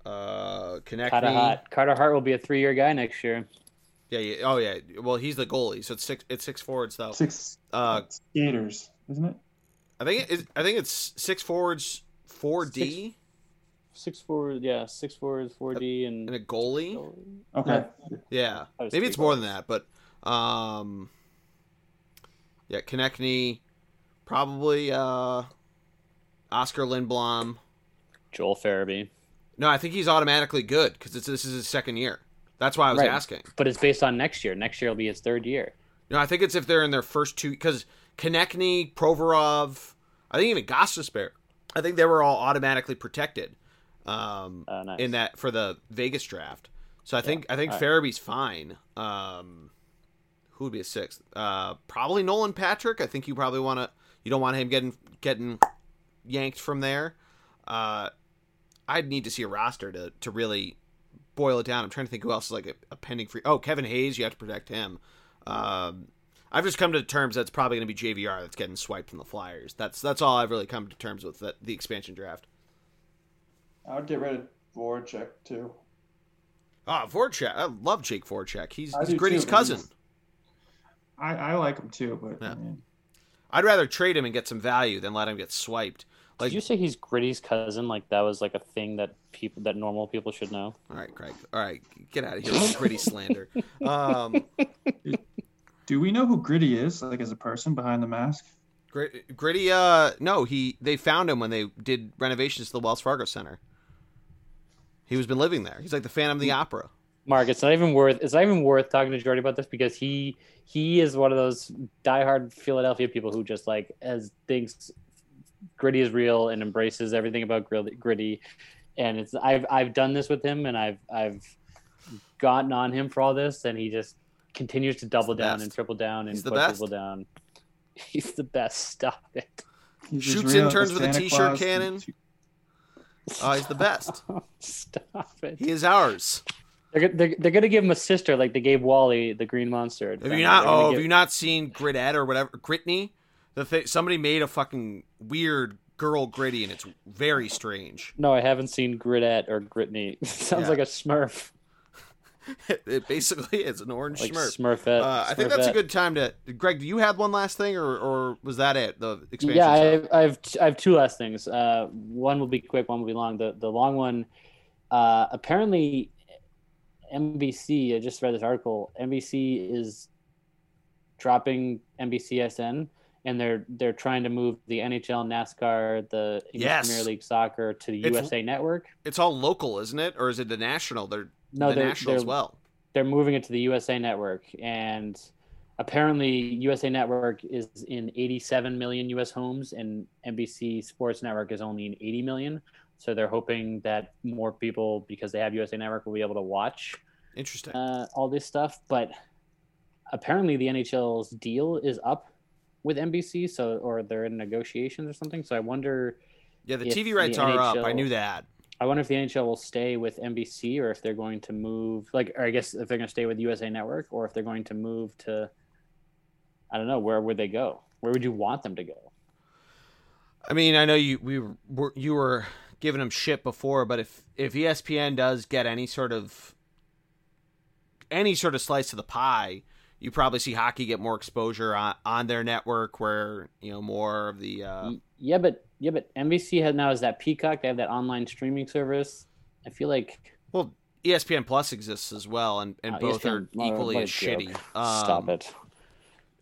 uh, Carter Hart. Carter Hart will be a three-year guy next year. Yeah, yeah. Oh yeah. Well, he's the goalie, so it's six. It's six forwards though. Six Uh, skaters, isn't it? I think it is, I think it's six forwards, four D, Six forward, yeah, six forwards, four D, and and a goalie. Okay. Yeah, That was maybe three it's more than that, but um, yeah, Konecny, probably uh, Oskar Lindblom. Joel Farabee. No, I think he's automatically good because this is his second year. That's why I was Right. asking. But it's based on next year. Next year will be his third year. No, I think it's if they're in their first two because Konecny, Provorov, I think even Gostisbehere, I think they were all automatically protected um, Oh, nice. in that for the Vegas draft. So I think I think All right. Farabee's fine. Um, who would be a sixth? Uh, probably Nolan Patrick. I think you probably want to. You don't want him getting getting yanked from there. Uh, I'd need to see a roster to to really boil it down. I'm trying to think who else is like a, a pending free. Oh, Kevin Hayes. You have to protect him. Um, I've just come to terms that's probably going to be JVR that's getting swiped from the Flyers. That's that's all I've really come to terms with the, the expansion draft. I would get rid of Voracek too. Ah, Voracek. I love Jake Voracek. He's, he's Gritty's too, cousin. he's- I, I like him too, but Yeah. I mean, I'd rather trade him and get some value than let him get swiped. Like, Did you say he's Gritty's cousin? Like that was like a thing that people that normal people should know. all right, Craig. All right, get out of here with Gritty slander. Um, do we know who Gritty is, like as a person behind the mask? Gritty. Uh, no, he they found him when they did renovations to the Wells Fargo Center. He was been living there. He's like the Phantom of the Opera. Mark, it's not even worth it's not even worth talking to Geordie about this because he he is one of those diehard Philadelphia people who just like as thinks gritty is real and embraces everything about Gritty- gritty. And it's I've I've done this with him and I've I've gotten on him for all this and he just continues to double down best. and triple down and He's the quadruple down. He's the best. Stop it. He's Shoots real interns with a Santa t-shirt Claus. cannon. Oh, he's the best. Stop it. He is ours. They're, they're, they're gonna give him a sister like they gave Wally the green monster. Have you not? Oh, give- have you not seen Gritette or whatever? Gritney. The thing. Somebody made a fucking weird girl Gritty, and it's very strange. No, I haven't seen Gritette or Gritney. Sounds Yeah. like a Smurf, it basically is an orange like Smurf. Smurfette. Uh, I think that's a good time to. Greg, do you have one last thing, or or was that it? The expansion. Yeah, I've, I have t- I have two last things. Uh, one will be quick, one will be long. The the long one, uh, apparently, NBC. I just read this article. NBC is dropping NBCSN, and they're they're trying to move the NHL, NASCAR, the English Yes. Premier League soccer to the It's- USA Network. It's all local, isn't it, or is it the national? They're No, the they're, national they're as well. they're moving it to the USA Network, and apparently USA Network is in 87 million US homes, and NBC Sports Network is only in 80 million. So they're hoping that more people, because they have USA Network, will be able to watch Interesting. uh, all this stuff. But apparently, the NHL's deal is up with NBC, so or they're in negotiations or something. So I wonder. yeah, the TV rights the are up. I knew that. I wonder if the NHL will stay with NBC or if they're going to move, like, or I guess if they're going to stay with USA Network or if they're going to move to, I don't know, where would they go? Where would you want them to go? I mean, I know you we were you were giving them shit before, but if if ESPN does get any sort of any sort of slice of the pie, you probably see hockey get more exposure on on their network, where you know more of the. Uh, yeah, but yeah, but NBC has now is that Peacock. They have that online streaming service. I feel like well, ESPN Plus exists as well, and and uh, both ESPN are equally as joke. shitty. Um, Stop it,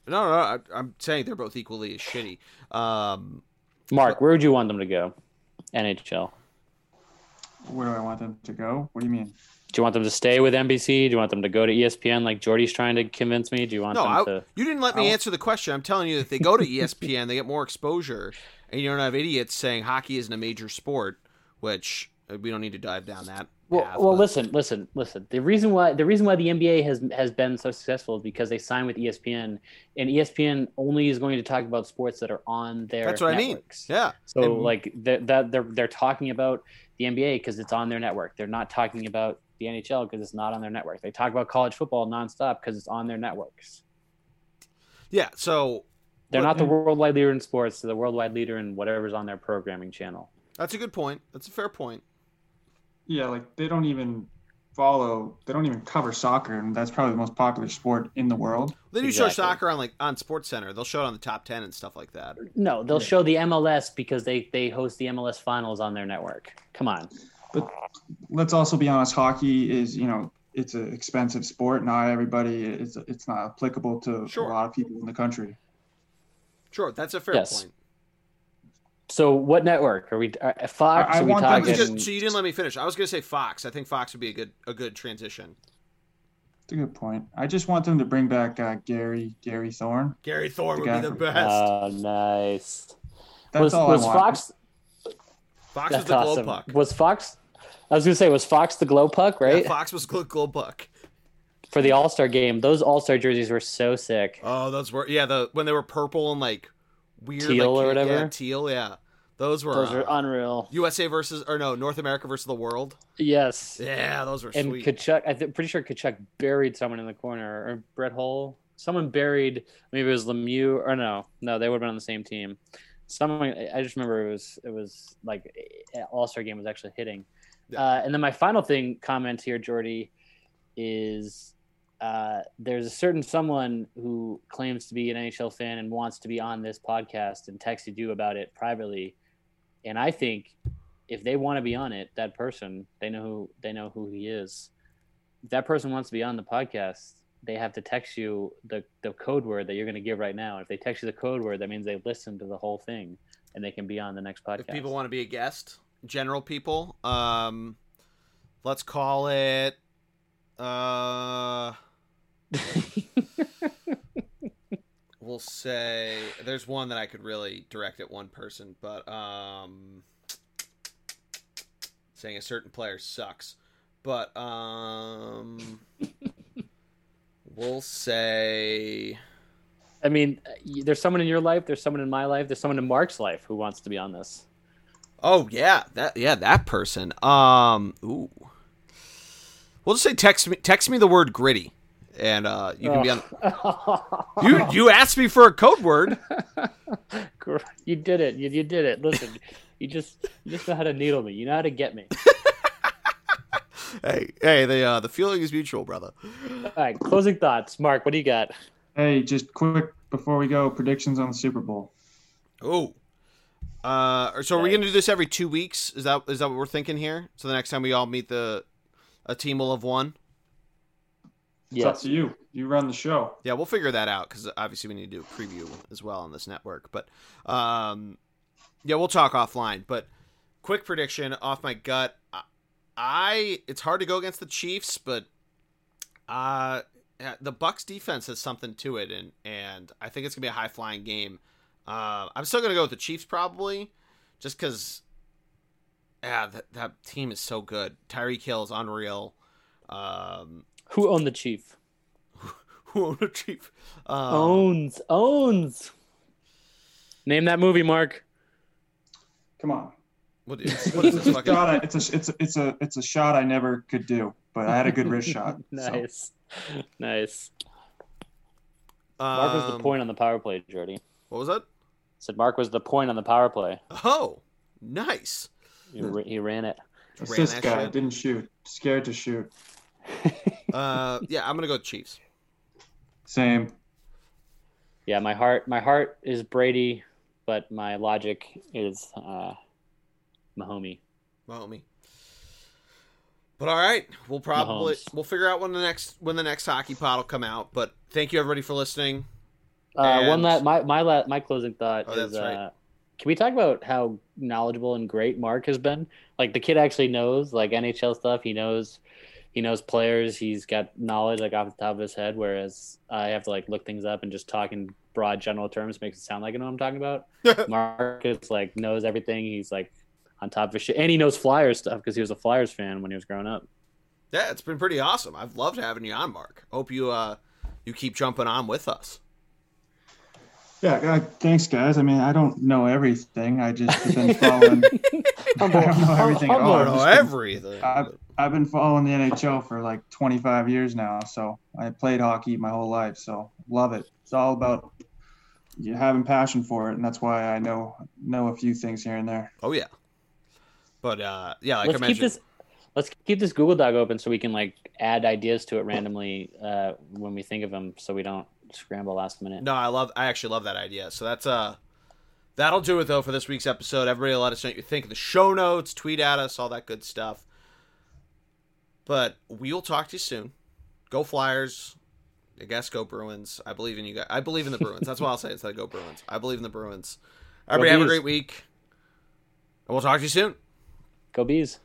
No, no, I, I'm saying they're both equally as shitty. Um, Mark. Where would you want them to go? NHL. Where do I want them to go? What do you mean? Do you want them to stay with NBC? Do you want them to go to ESPN like Geordie's trying to convince me? Do you want No, them I, to? you didn't let me I- answer the question. I'm telling you that they go to ESPN, they get more exposure, and you don't have idiots saying hockey isn't a major sport, which uh, we don't need to dive down that. Well, path, well, listen, listen, listen. The reason why the reason why the NBA has has been so successful is because they signed with ESPN, and ESPN only is going to talk about sports that are on their. That's what networks. I mean. Yeah. So And- like that they're, they're they're talking about the NBA because it's on their network. They're not talking about the NHL because it's not on their network. They talk about college football nonstop because it's on their networks. Yeah. So They're But- not the worldwide leader in sports. They're the worldwide leader in whatever's on their programming channel. that's a good point. That's a fair point. Yeah, like they don't even follow. They don't even cover soccer, and that's probably the most popular sport in the world. They do show soccer on like on Sports Center. They'll show it on the top ten and stuff like that. No, they'll Yeah. show the MLS because they they host the MLS finals on their network. Come on. But let's also be honest. Hockey is, you know, it's an expensive sport. Not everybody. It's it's not applicable to Sure. a lot of people in the country. Sure, that's a fair Yes. point. So what network are we? Uh, Fox? I- I are we want them I to was talking? just, so you didn't let me finish. I was going to say Fox. I think Fox would be a good a good transition. It's a good point. I just want them to bring back uh, Gary Gary Thorne. Gary Thorne would The be the from- best. Oh, nice. That's was all was I want. Fox? Fox was That's the glow awesome. puck. Was Fox? I was gonna say, was Fox the glow puck, right? Yeah, Fox was glow, glow puck. For the All Star game, those All Star jerseys were so sick. Oh, those were yeah the when they were purple and like weird Teal like, or whatever? Yeah, teal. Yeah, those were Those uh, are unreal. USA versus or no North America versus the world. Yes. Yeah, those were and sweet. Tkachuk, I'm pretty sure Tkachuk buried someone in the corner, or Brett Hull. Someone buried, maybe it was Lemieux, or no, no, they would have been on the same team. Someone, I just remember it was, it was like All Star game was actually hitting. Yeah. Uh, and then my final thing, comment here, Geordie, is uh, there's a certain someone who claims to be an NHL fan and wants to be on this podcast and texted you about it privately. And I think if they want to be on it, that person they know who they know who he is. If that person wants to be on the podcast, they have to text you the the code word that you're going to give right now. And If they text you the code word, that means they listened to the whole thing and they can be on the next podcast. if people want to be a guest, general people, um, let's call it. Uh, we'll say there's one that I could really direct at one person, but um, saying a certain player sucks. But um, we'll say I mean, there's someone in your life, there's someone in my life, there's someone in Mark's life who wants to be on this. Oh yeah, that yeah that person. Um, ooh, we'll just say text me text me the word gritty, and uh, you can be on. You you asked me for a code word. you did it. You, you did it. Listen, you just you just know how to needle me. You know how to get me. Hey hey, the uh, the feeling is mutual, brother. All right, closing thoughts. Mark, what do you got? Hey, just quick before we go, predictions on the Super Bowl. Oh. Uh, so are we gonna do this every two weeks? Is that is that what we're thinking here? So the next time we all meet the a team will have won. It's up to you. You run the show. Yeah, we'll figure that out because obviously we need to do a preview as well on this network. But um, yeah, we'll talk offline. But quick prediction off my gut. I, I it's hard to go against the Chiefs, but uh, the Bucs defense has something to it, and and I think it's gonna be a high flying game. Uh, I'm still gonna go with the Chiefs probably, just because. Yeah, that, that team is so good. Tyreek Hill is unreal. Um, Who owned the chief? who owned the Chief? Um, owns owns. Name that movie, Mark. Come on. What is, what is this fucking? I, it's a it's a, it's a it's a shot I never could do, but I had a good wrist shot. so. nice, nice. Mark was the Um, point on the power play, Jordy. What was that? Said Mark was the point on the power play. Oh, nice. He, he ran it. Ran Assist guy shit. didn't shoot. Scared to shoot. Uh, yeah, I'm gonna go Chiefs. Same. Yeah, my heart, my heart is Brady, but my logic is uh, Mahomie. Mahomie. But all right, we'll probably Mahomes. we'll figure out when the next when the next hockey pod will come out. But thank you everybody for listening. Uh, And- one la- my my la- my closing thought Oh, is that's right. uh, can we talk about how knowledgeable and great Mark has been? Like the kid actually knows like NHL stuff. He knows he knows players. He's got knowledge like off the top of his head. Whereas I have to like look things up and just talk in broad general terms makes it sound like I know what I'm talking about. Mark is like knows everything. He's like on top of his shit, and he knows Flyers stuff because he was a Flyers fan when he was growing up. Yeah, it's been pretty awesome. I've loved having you on, Mark. Hope you uh you keep jumping on with us. Yeah. Uh, thanks, guys. I mean, I don't know everything. I just have been following. I don't know everything at I all. don't I've know been- everything. I've, I've been following the NHL for like 25 years now. So I played hockey my whole life. So love it. It's all about you having passion for it, and that's why I know know a few things here and there. Oh yeah. But uh yeah, like let's I keep mentioned. this let's keep this google doc open so we can like add ideas to it randomly uh, when we think of them so we don't scramble last minute No, I love. I actually love that idea. So that's uh, that'll do it though for this week's episode. Everybody, let us know what you think the show notes. Tweet at us, all that good stuff. But we'll talk to you soon. Go Flyers. I guess go Bruins. I believe in you guys. I believe in the Bruins. That's what I'll say instead of go Bruins. I believe in the Bruins. Everybody have a great week. And we'll talk to you soon. go bees